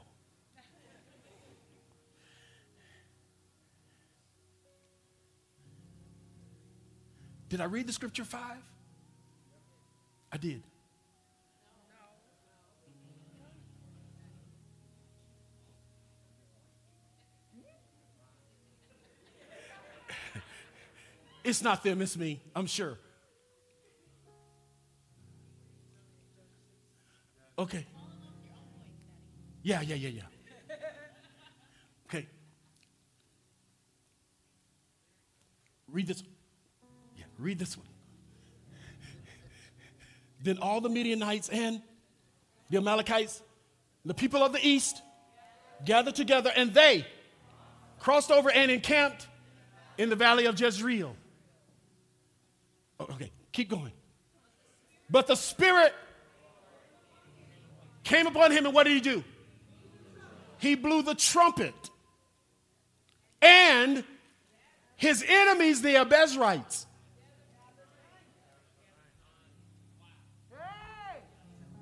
Did I read the scripture five? I did. It's not them, it's me, I'm sure. Okay. Yeah, yeah, yeah, yeah. Okay. Read this. Yeah, read this one. Then all the Midianites and the Amalekites, the people of the east, gathered together and they crossed over and encamped in the valley of Jezreel. Keep going. But the Spirit came upon him, and what did he do? He blew the trumpet. And his enemies, the Abiezrites,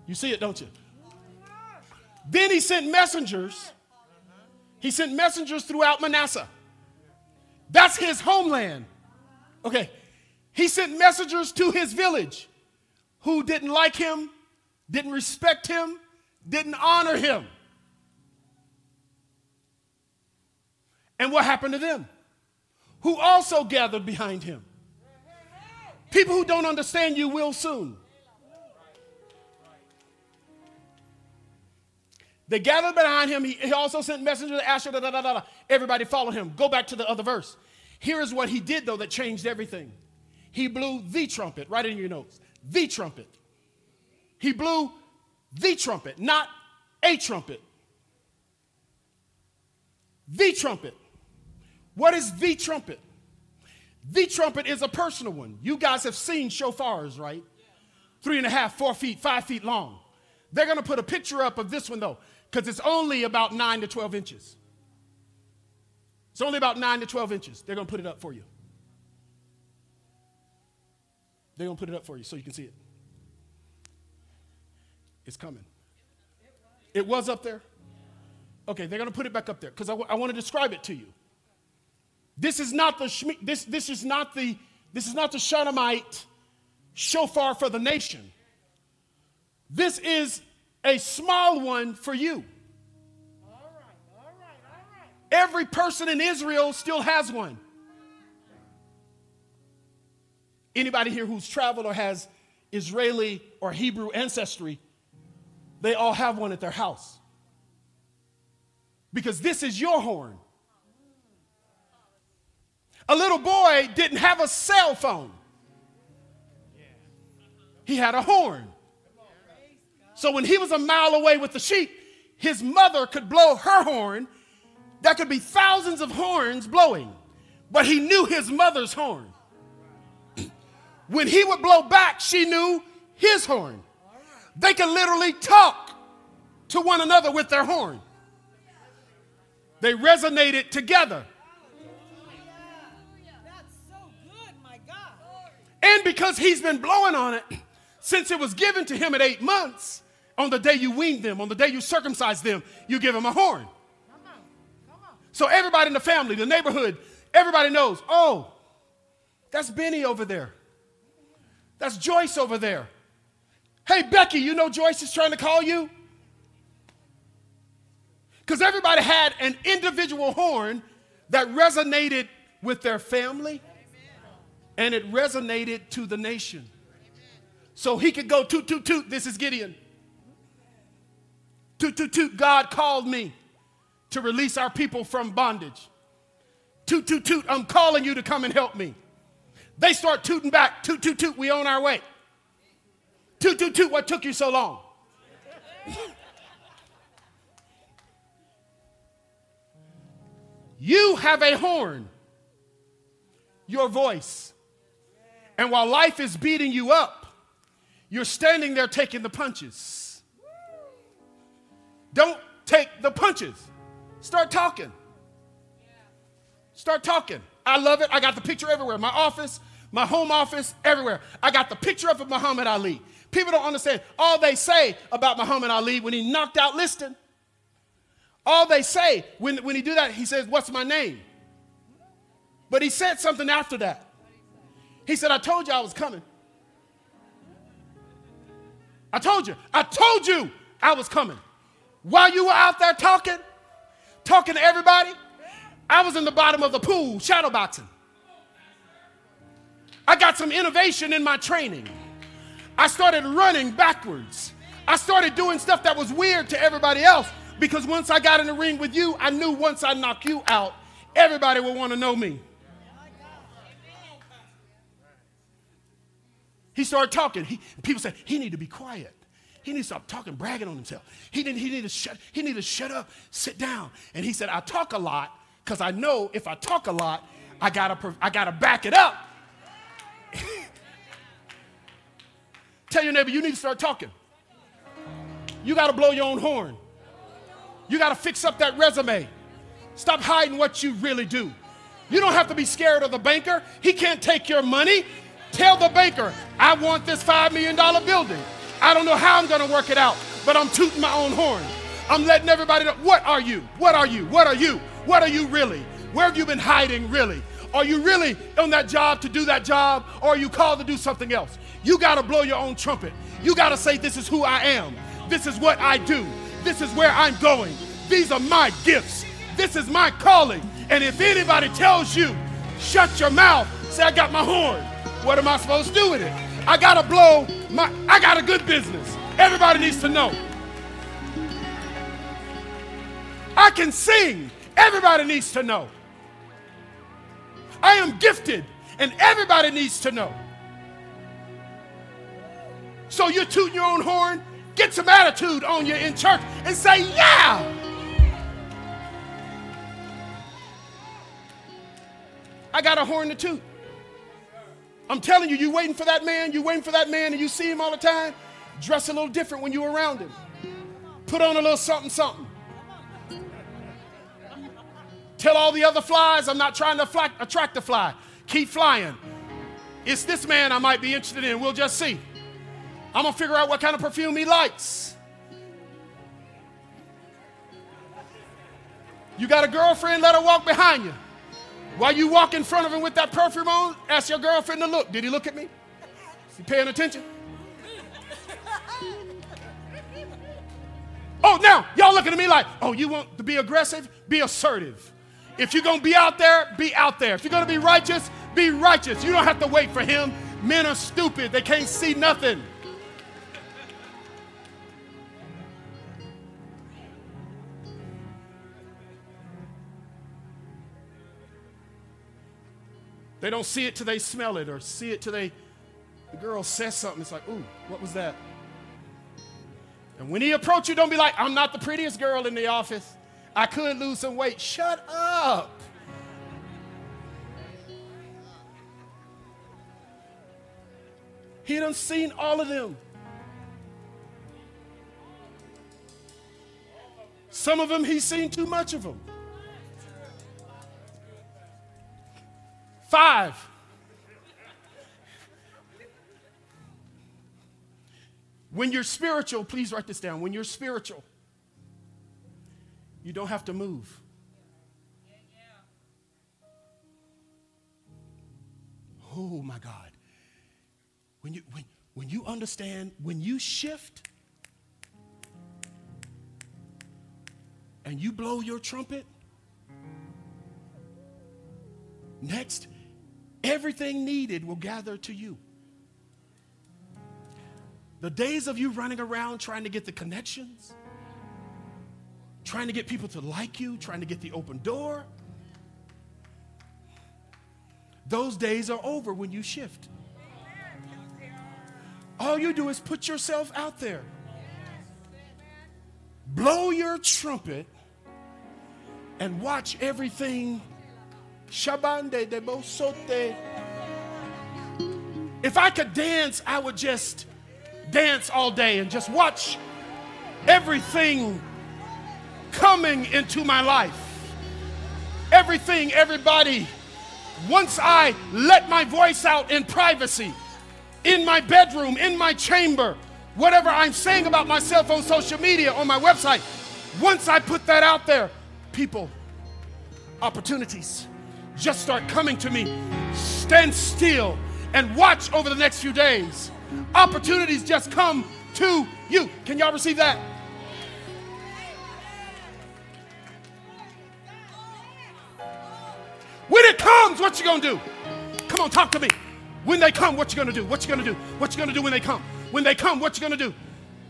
You see it, don't you? Then he sent messengers. He sent messengers throughout Manasseh. That's his homeland. Okay. He sent messengers to his village who didn't like him, didn't respect him, didn't honor him. And what happened to them? Who also gathered behind him. People who don't understand you will soon. They gathered behind him. He, also sent messengers to Asher. Da, da, da. Everybody followed him. Go back to the other verse. Here is what he did, though, that changed everything. He blew the trumpet, right in your notes. The trumpet. He blew the trumpet, not a trumpet. The trumpet. What is the trumpet? The trumpet is a personal one. You guys have seen shofars, right? Three and a half, four feet, five feet long. They're going to put a picture up of this one, though because it's only about 9 to 12 inches. It's only about 9 to 12 inches. They're going to put it up for you. They're going to put it up for you so you can see it. It's coming. It was up there? Okay, they're going to put it back up there because I, w- I want to describe it to you. This is not the Shmi- this, this is not the this is not the Shunammite shofar for the nation. This is a small one for you. All right, all right, all right. Every person in Israel still has one. Anybody here who's traveled or has Israeli or Hebrew ancestry, they all have one at their house. Because this is your horn. A little boy didn't have a cell phone, he had a horn. So when he was a mile away with the sheep, his mother could blow her horn. That could be thousands of horns blowing, but he knew his mother's horn. When he would blow back, she knew his horn. They could literally talk to one another with their horn. They resonated together. And because he's been blowing on it since it was given to him at eight months, on the day you wean them, on the day you circumcise them, you give him a horn. So everybody in the family, the neighborhood, everybody knows, oh, that's Benny over there. That's Joyce over there. Hey, Becky, you know Joyce is trying to call you? Because everybody had an individual horn that resonated with their family and it resonated to the nation. So he could go toot, toot, toot. This is Gideon. Toot, toot, toot, God called me to release our people from bondage. Toot, toot, toot, I'm calling you to come and help me. They start tooting back. Toot, toot, toot. We on our way. Toot, toot, toot. What took you so long? you have a horn, your voice. And while life is beating you up, you're standing there taking the punches. Don't take the punches. Start talking. Start talking. I love it. I got the picture everywhere. My office, my home office, everywhere. I got the picture of Muhammad Ali. People don't understand. All they say about Muhammad Ali when he knocked out Liston, all they say when, when he do that, he says, What's my name? But he said something after that. He said, I told you I was coming. I told you. I told you I was coming. While you were out there talking, talking to everybody, I was in the bottom of the pool shadowboxing. I got some innovation in my training. I started running backwards. I started doing stuff that was weird to everybody else because once I got in the ring with you, I knew once I knock you out, everybody would want to know me. He started talking. He, people said, he need to be quiet. He need to stop talking, bragging on himself. He didn't. He need to shut. He need to shut up, sit down. And he said, "I talk a lot because I know if I talk a lot, I gotta. I gotta back it up." Tell your neighbor, you need to start talking. You got to blow your own horn. You got to fix up that resume. Stop hiding what you really do. You don't have to be scared of the banker. He can't take your money. Tell the banker, I want this $5 million building. I don't know how I'm going to work it out, but I'm tooting my own horn. I'm letting everybody know what are you? What are you? What are you? What are you really? Where have you been hiding really? Are you really on that job to do that job or are you called to do something else? You got to blow your own trumpet. You got to say, This is who I am. This is what I do. This is where I'm going. These are my gifts. This is my calling. And if anybody tells you, shut your mouth, say, I got my horn. What am I supposed to do with it? I gotta blow my, I got a good business. Everybody needs to know. I can sing. Everybody needs to know. I am gifted, and everybody needs to know. So you're tooting your own horn? Get some attitude on you in church and say, Yeah! I got a horn to toot. I'm telling you, you waiting for that man, you waiting for that man, and you see him all the time. Dress a little different when you're around him. Put on a little something, something. Tell all the other flies, I'm not trying to fly, attract a fly. Keep flying. It's this man I might be interested in. We'll just see. I'm gonna figure out what kind of perfume he likes. You got a girlfriend, let her walk behind you. While you walk in front of him with that perfume on, ask your girlfriend to look. Did he look at me? Is he paying attention? Oh, now y'all looking at me like, oh, you want to be aggressive? Be assertive. If you're gonna be out there, be out there. If you're gonna be righteous, be righteous. You don't have to wait for him. Men are stupid, they can't see nothing. They don't see it till they smell it or see it till they, the girl says something. It's like, ooh, what was that? And when he approach you, don't be like, I'm not the prettiest girl in the office. I could lose some weight. Shut up. He done seen all of them. Some of them, he's seen too much of them. Five. When you're spiritual, please write this down. When you're spiritual, you don't have to move. Oh my God. When you, when, when you understand, when you shift and you blow your trumpet, next, everything needed will gather to you. The days of you running around trying to get the connections, trying to get people to like you, trying to get the open door, Those days are over when you shift. All you do is put yourself out there. Blow your trumpet and watch everything. Shabande de bosote. If I could dance, I would just dance all day and just watch everything coming into my life. Everything, everybody. Once I let my voice out in privacy, in my bedroom, in my chamber, whatever I'm saying about myself on social media, on my website, once I put that out there, people, opportunities just start coming to me. Stand still and watch over the next few days. Opportunities just come to you. Can y'all receive that? When it comes, what you gonna do? Come on, talk to me. When they come, what you gonna do? What you gonna do? What you gonna do when they come? When they come, what you gonna do?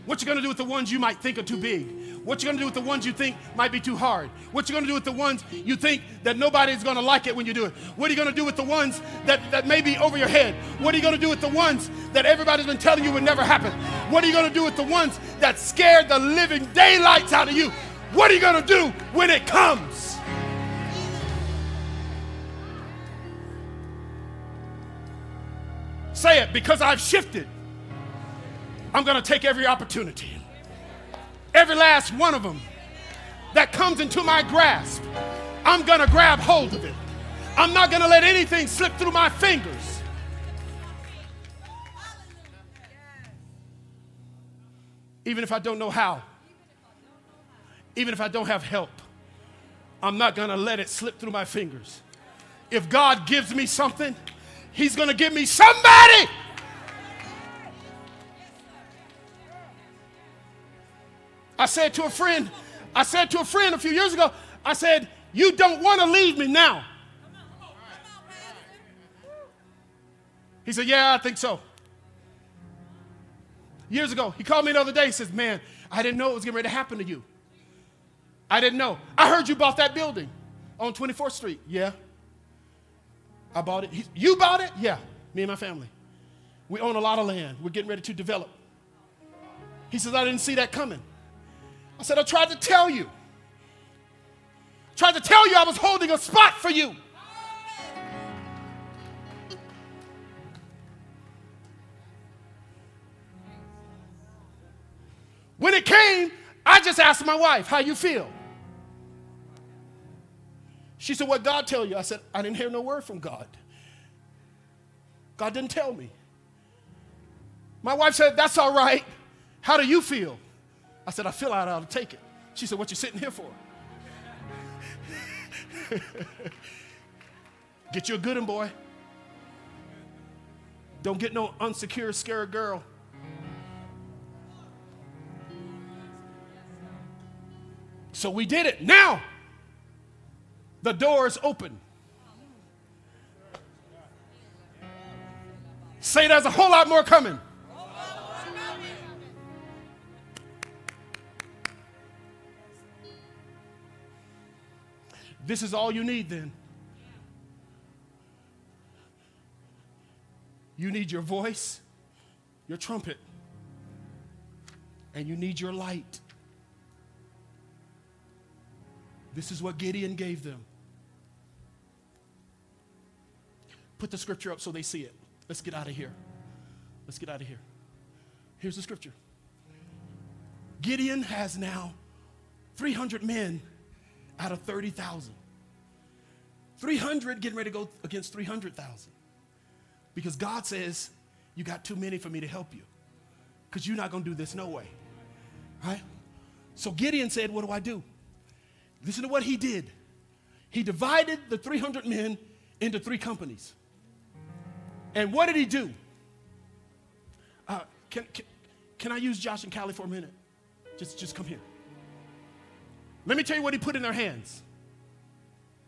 What you gonna do with the ones you might think are too big? What you gonna do with the ones you think might be too hard? What you gonna do with the ones you think that nobody's gonna like it when you do it? What are you gonna do with the ones that, that may be over your head? What are you gonna do with the ones that everybody's been telling you would never happen? What are you gonna do with the ones that scared the living daylights out of you? What are you gonna do when it comes? Say it because I've shifted. I'm going to take every opportunity, every last one of them that comes into my grasp. I'm going to grab hold of it. I'm not going to let anything slip through my fingers. Even if I don't know how, even if I don't have help, I'm not going to let it slip through my fingers. If God gives me something, He's going to give me somebody. I said to a friend, I said to a friend a few years ago, I said, You don't want to leave me now. He said, Yeah, I think so. Years ago, he called me the other day. He says, Man, I didn't know it was getting ready to happen to you. I didn't know. I heard you bought that building on 24th Street. Yeah. I bought it. He, you bought it? Yeah, me and my family. We own a lot of land. We're getting ready to develop. He says, I didn't see that coming. I said, I tried to tell you. I Tried to tell you I was holding a spot for you. When it came, I just asked my wife, how you feel? She said, What God tell you? I said, I didn't hear no word from God. God didn't tell me. My wife said, That's all right. How do you feel? I said, I feel I ought to take it. She said, What you sitting here for? get you a good one, boy. Don't get no unsecure, scared girl. So we did it. Now, the door is open. Say there's a whole lot more coming. This is all you need then. You need your voice, your trumpet, and you need your light. This is what Gideon gave them. Put the scripture up so they see it. Let's get out of here. Let's get out of here. Here's the scripture Gideon has now 300 men out of 30,000. 300 getting ready to go against 300,000. Because God says, You got too many for me to help you. Because you're not going to do this no way. Right? So Gideon said, What do I do? Listen to what he did. He divided the 300 men into three companies. And what did he do? Uh, can, can, can I use Josh and Callie for a minute? Just, just come here. Let me tell you what he put in their hands.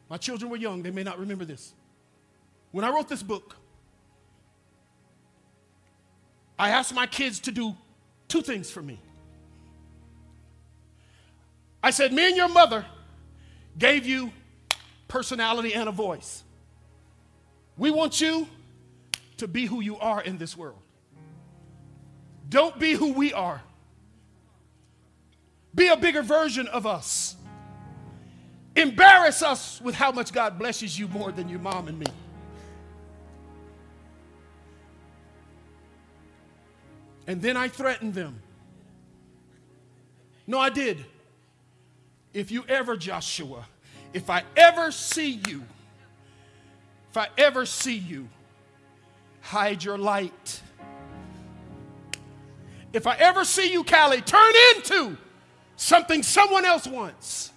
My children were young, they may not remember this. When I wrote this book, I asked my kids to do two things for me. I said, Me and your mother gave you personality and a voice. We want you to be who you are in this world. Don't be who we are. Be a bigger version of us. Embarrass us with how much God blesses you more than your mom and me. And then I threatened them. No, I did. If you ever, Joshua, if I ever see you, if I ever see you, hide your light. If I ever see you, Callie, turn into something someone else wants.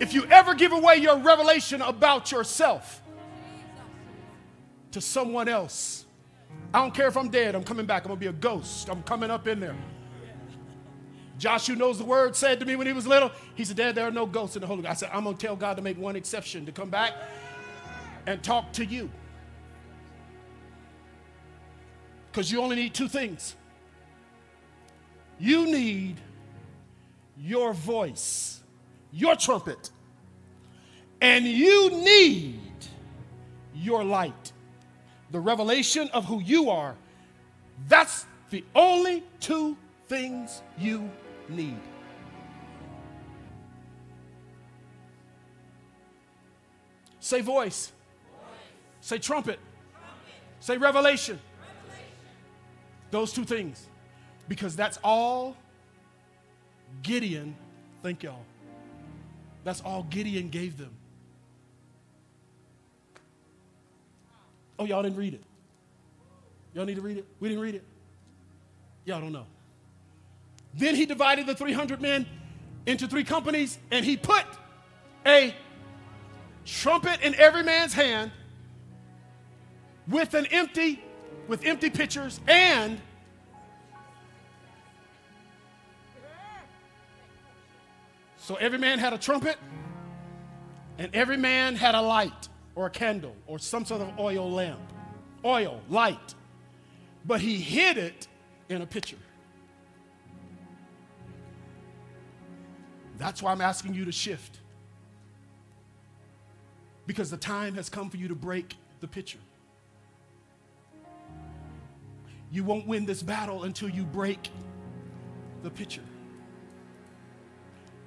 If you ever give away your revelation about yourself to someone else, I don't care if I'm dead, I'm coming back. I'm gonna be a ghost. I'm coming up in there. Josh, who knows the word, said to me when he was little, he said, Dad, there are no ghosts in the Holy Ghost. I said, I'm gonna tell God to make one exception to come back and talk to you. Because you only need two things. You need your voice, your trumpet, and you need your light. The revelation of who you are. That's the only two things you need. Say voice. Say trumpet. Say revelation. Those two things. Because that's all Gideon, thank y'all. That's all Gideon gave them. Oh, y'all didn't read it. Y'all need to read it? We didn't read it. Y'all don't know. Then he divided the 300 men into three companies and he put a trumpet in every man's hand with an empty with empty pitchers and so every man had a trumpet and every man had a light or a candle or some sort of oil lamp oil light. But he hid it in a pitcher that's why i'm asking you to shift because the time has come for you to break the pitcher you won't win this battle until you break the pitcher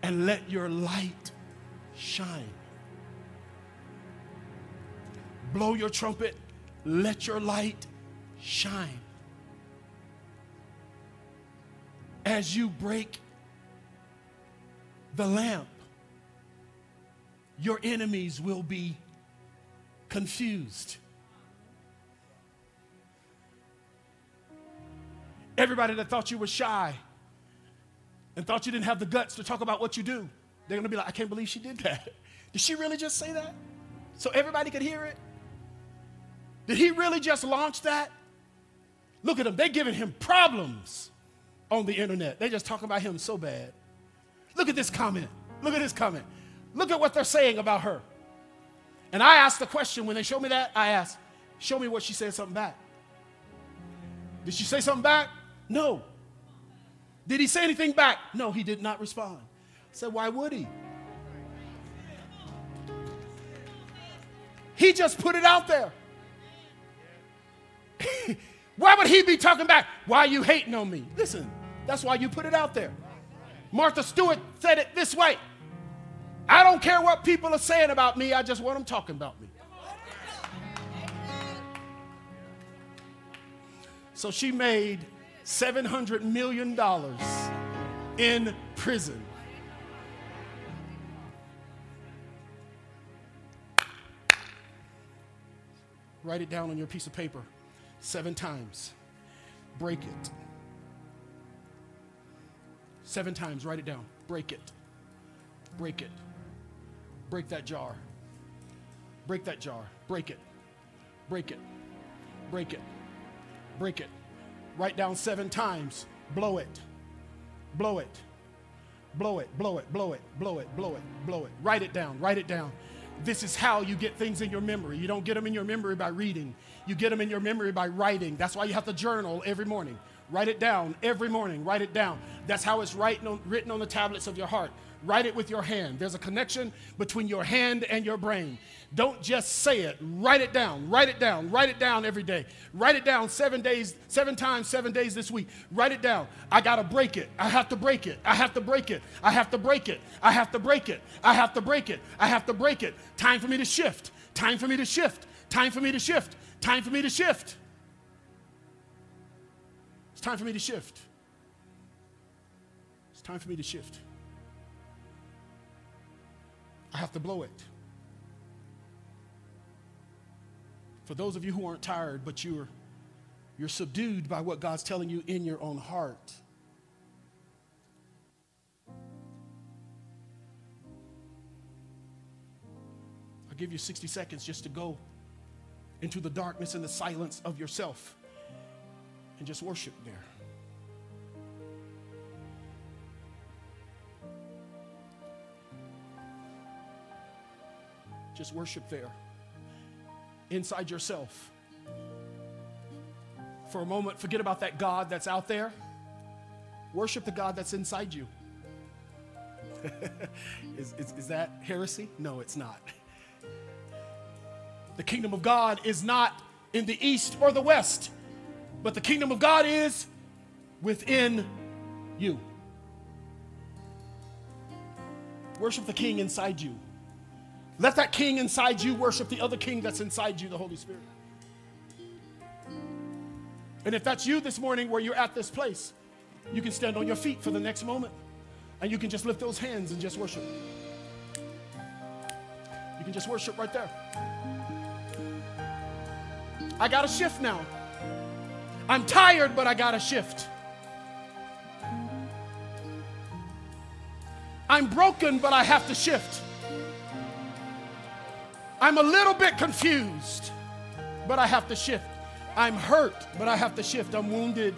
and let your light shine. Blow your trumpet, let your light shine. As you break the lamp, your enemies will be confused. Everybody that thought you were shy and thought you didn't have the guts to talk about what you do, they're gonna be like, I can't believe she did that. Did she really just say that? So everybody could hear it? Did he really just launch that? Look at him, they're giving him problems on the internet. They just talk about him so bad. Look at this comment. Look at this comment. Look at what they're saying about her. And I asked the question when they showed me that, I asked, show me what she said something back. Did she say something back? No. Did he say anything back? No, he did not respond. I said, why would he? He just put it out there. why would he be talking back? Why are you hating on me? Listen, that's why you put it out there. Martha Stewart said it this way I don't care what people are saying about me, I just want them talking about me. So she made $700 million in prison. Write it down on your piece of paper seven times. Break it. Seven times, write it down. Break it. Break it. Break that jar. Break that jar. Break it. Break it. Break it. Break it. Write down seven times. Blow it. Blow it. Blow it. Blow it. Blow it. Blow it. Blow it. Blow it. Write it down. Write it down. This is how you get things in your memory. You don't get them in your memory by reading. You get them in your memory by writing. That's why you have to journal every morning. Write it down every morning. Write it down. That's how it's written on, written on the tablets of your heart. Write it with your hand. There's a connection between your hand and your brain. Don't just say it. Write it down. Write it down. Write it down every day. Write it down seven days, seven times, seven days this week. Write it down. I got to break it. I have to break it. I have to break it. I have to break it. I have to break it. I have to break it. I have to break it. Time for me to shift. Time for me to shift. Time for me to shift. Time for me to shift. Time for me to shift. It's time for me to shift. I have to blow it. For those of you who aren't tired, but you're, you're subdued by what God's telling you in your own heart. I'll give you 60 seconds just to go into the darkness and the silence of yourself and just worship there. Just worship there. Inside yourself. For a moment, forget about that God that's out there. Worship the God that's inside you. is, is, is that heresy? No, it's not. The kingdom of God is not in the east or the west, but the kingdom of God is within you. Worship the king inside you. Let that king inside you worship the other king that's inside you, the Holy Spirit. And if that's you this morning where you're at this place, you can stand on your feet for the next moment and you can just lift those hands and just worship. You can just worship right there. I got to shift now. I'm tired, but I got to shift. I'm broken, but I have to shift. I'm a little bit confused, but I have to shift. I'm hurt, but I have to shift. I'm wounded.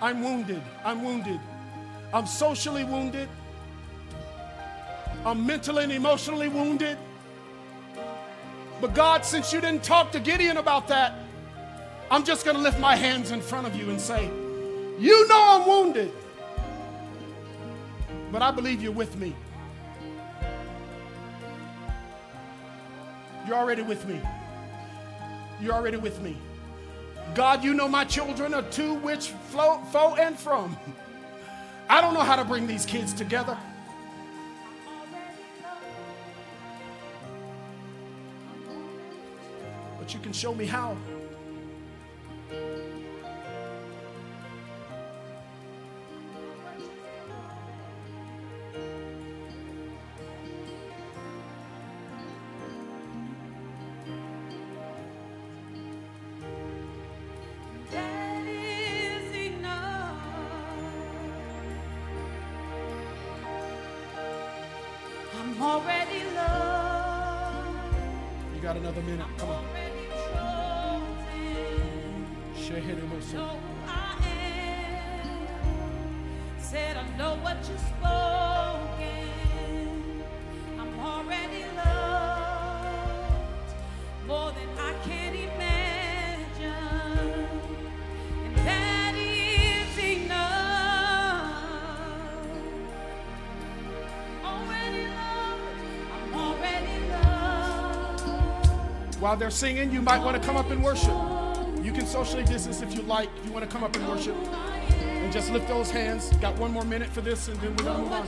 I'm wounded. I'm wounded. I'm socially wounded. I'm mentally and emotionally wounded. But God, since you didn't talk to Gideon about that, I'm just going to lift my hands in front of you and say, You know I'm wounded, but I believe you're with me. You're already with me. You're already with me. God, you know my children are two which flow, foe and from. I don't know how to bring these kids together. But you can show me how. While they're singing, you might want to come up and worship. You can socially distance if you like. If you want to come up and worship and just lift those hands. Got one more minute for this, and then we're gonna move on.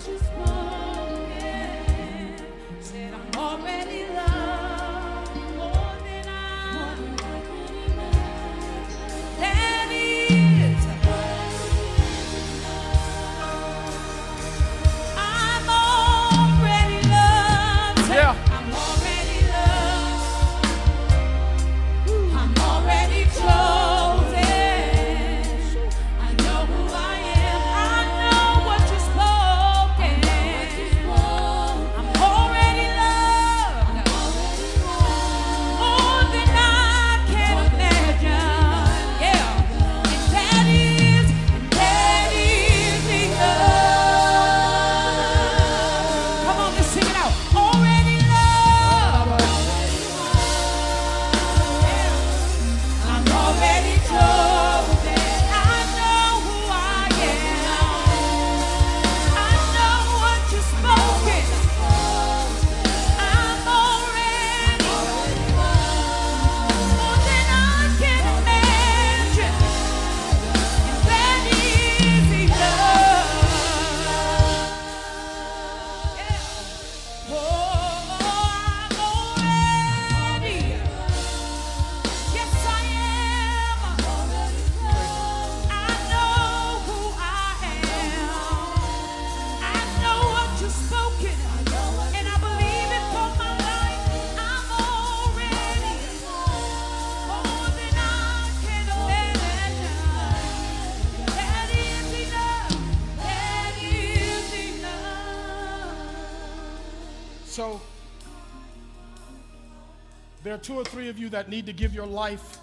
That need to give your life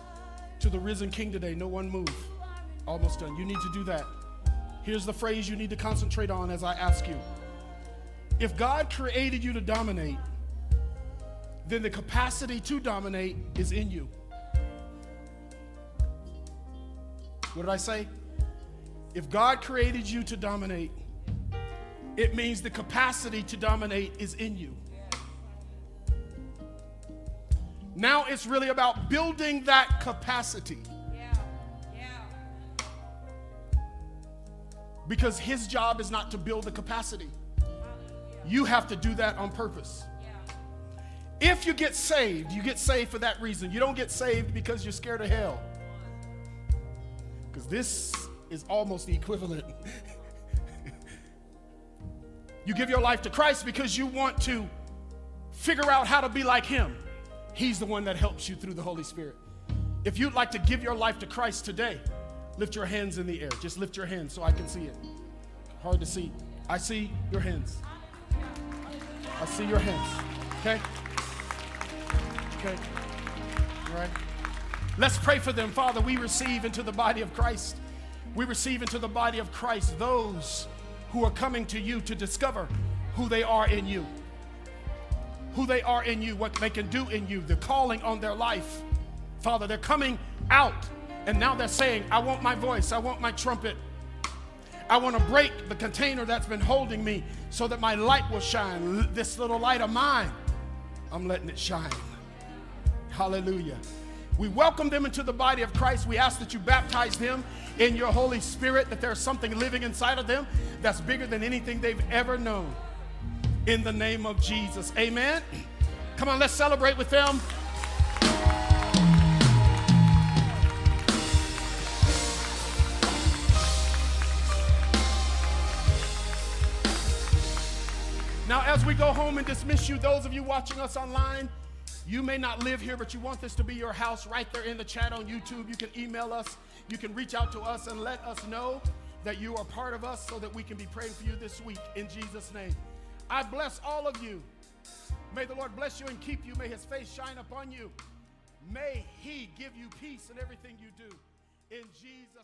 to the risen King today. No one move. Almost done. You need to do that. Here's the phrase you need to concentrate on as I ask you. If God created you to dominate, then the capacity to dominate is in you. What did I say? If God created you to dominate, it means the capacity to dominate is in you. Now it's really about building that capacity. Yeah. Yeah. Because his job is not to build the capacity. You have to do that on purpose. Yeah. If you get saved, you get saved for that reason. You don't get saved because you're scared of hell. Because this is almost the equivalent. you give your life to Christ because you want to figure out how to be like him. He's the one that helps you through the Holy Spirit. If you'd like to give your life to Christ today, lift your hands in the air. Just lift your hands so I can see it. Hard to see. I see your hands. I see your hands. Okay? Okay. All right. Let's pray for them. Father, we receive into the body of Christ. We receive into the body of Christ those who are coming to you to discover who they are in you who they are in you, what they can do in you, the calling on their life. Father, they're coming out and now they're saying, I want my voice, I want my trumpet. I want to break the container that's been holding me so that my light will shine. This little light of mine, I'm letting it shine. Hallelujah. We welcome them into the body of Christ. We ask that you baptize them in your Holy Spirit, that there's something living inside of them that's bigger than anything they've ever known in the name of Jesus. Amen. Come on, let's celebrate with them. Now, as we go home and dismiss you, those of you watching us online, you may not live here, but you want this to be your house right there in the chat on YouTube. You can email us, you can reach out to us and let us know that you are part of us so that we can be praying for you this week in Jesus' name. I bless all of you. May the Lord bless you and keep you. May his face shine upon you. May he give you peace in everything you do. In Jesus'.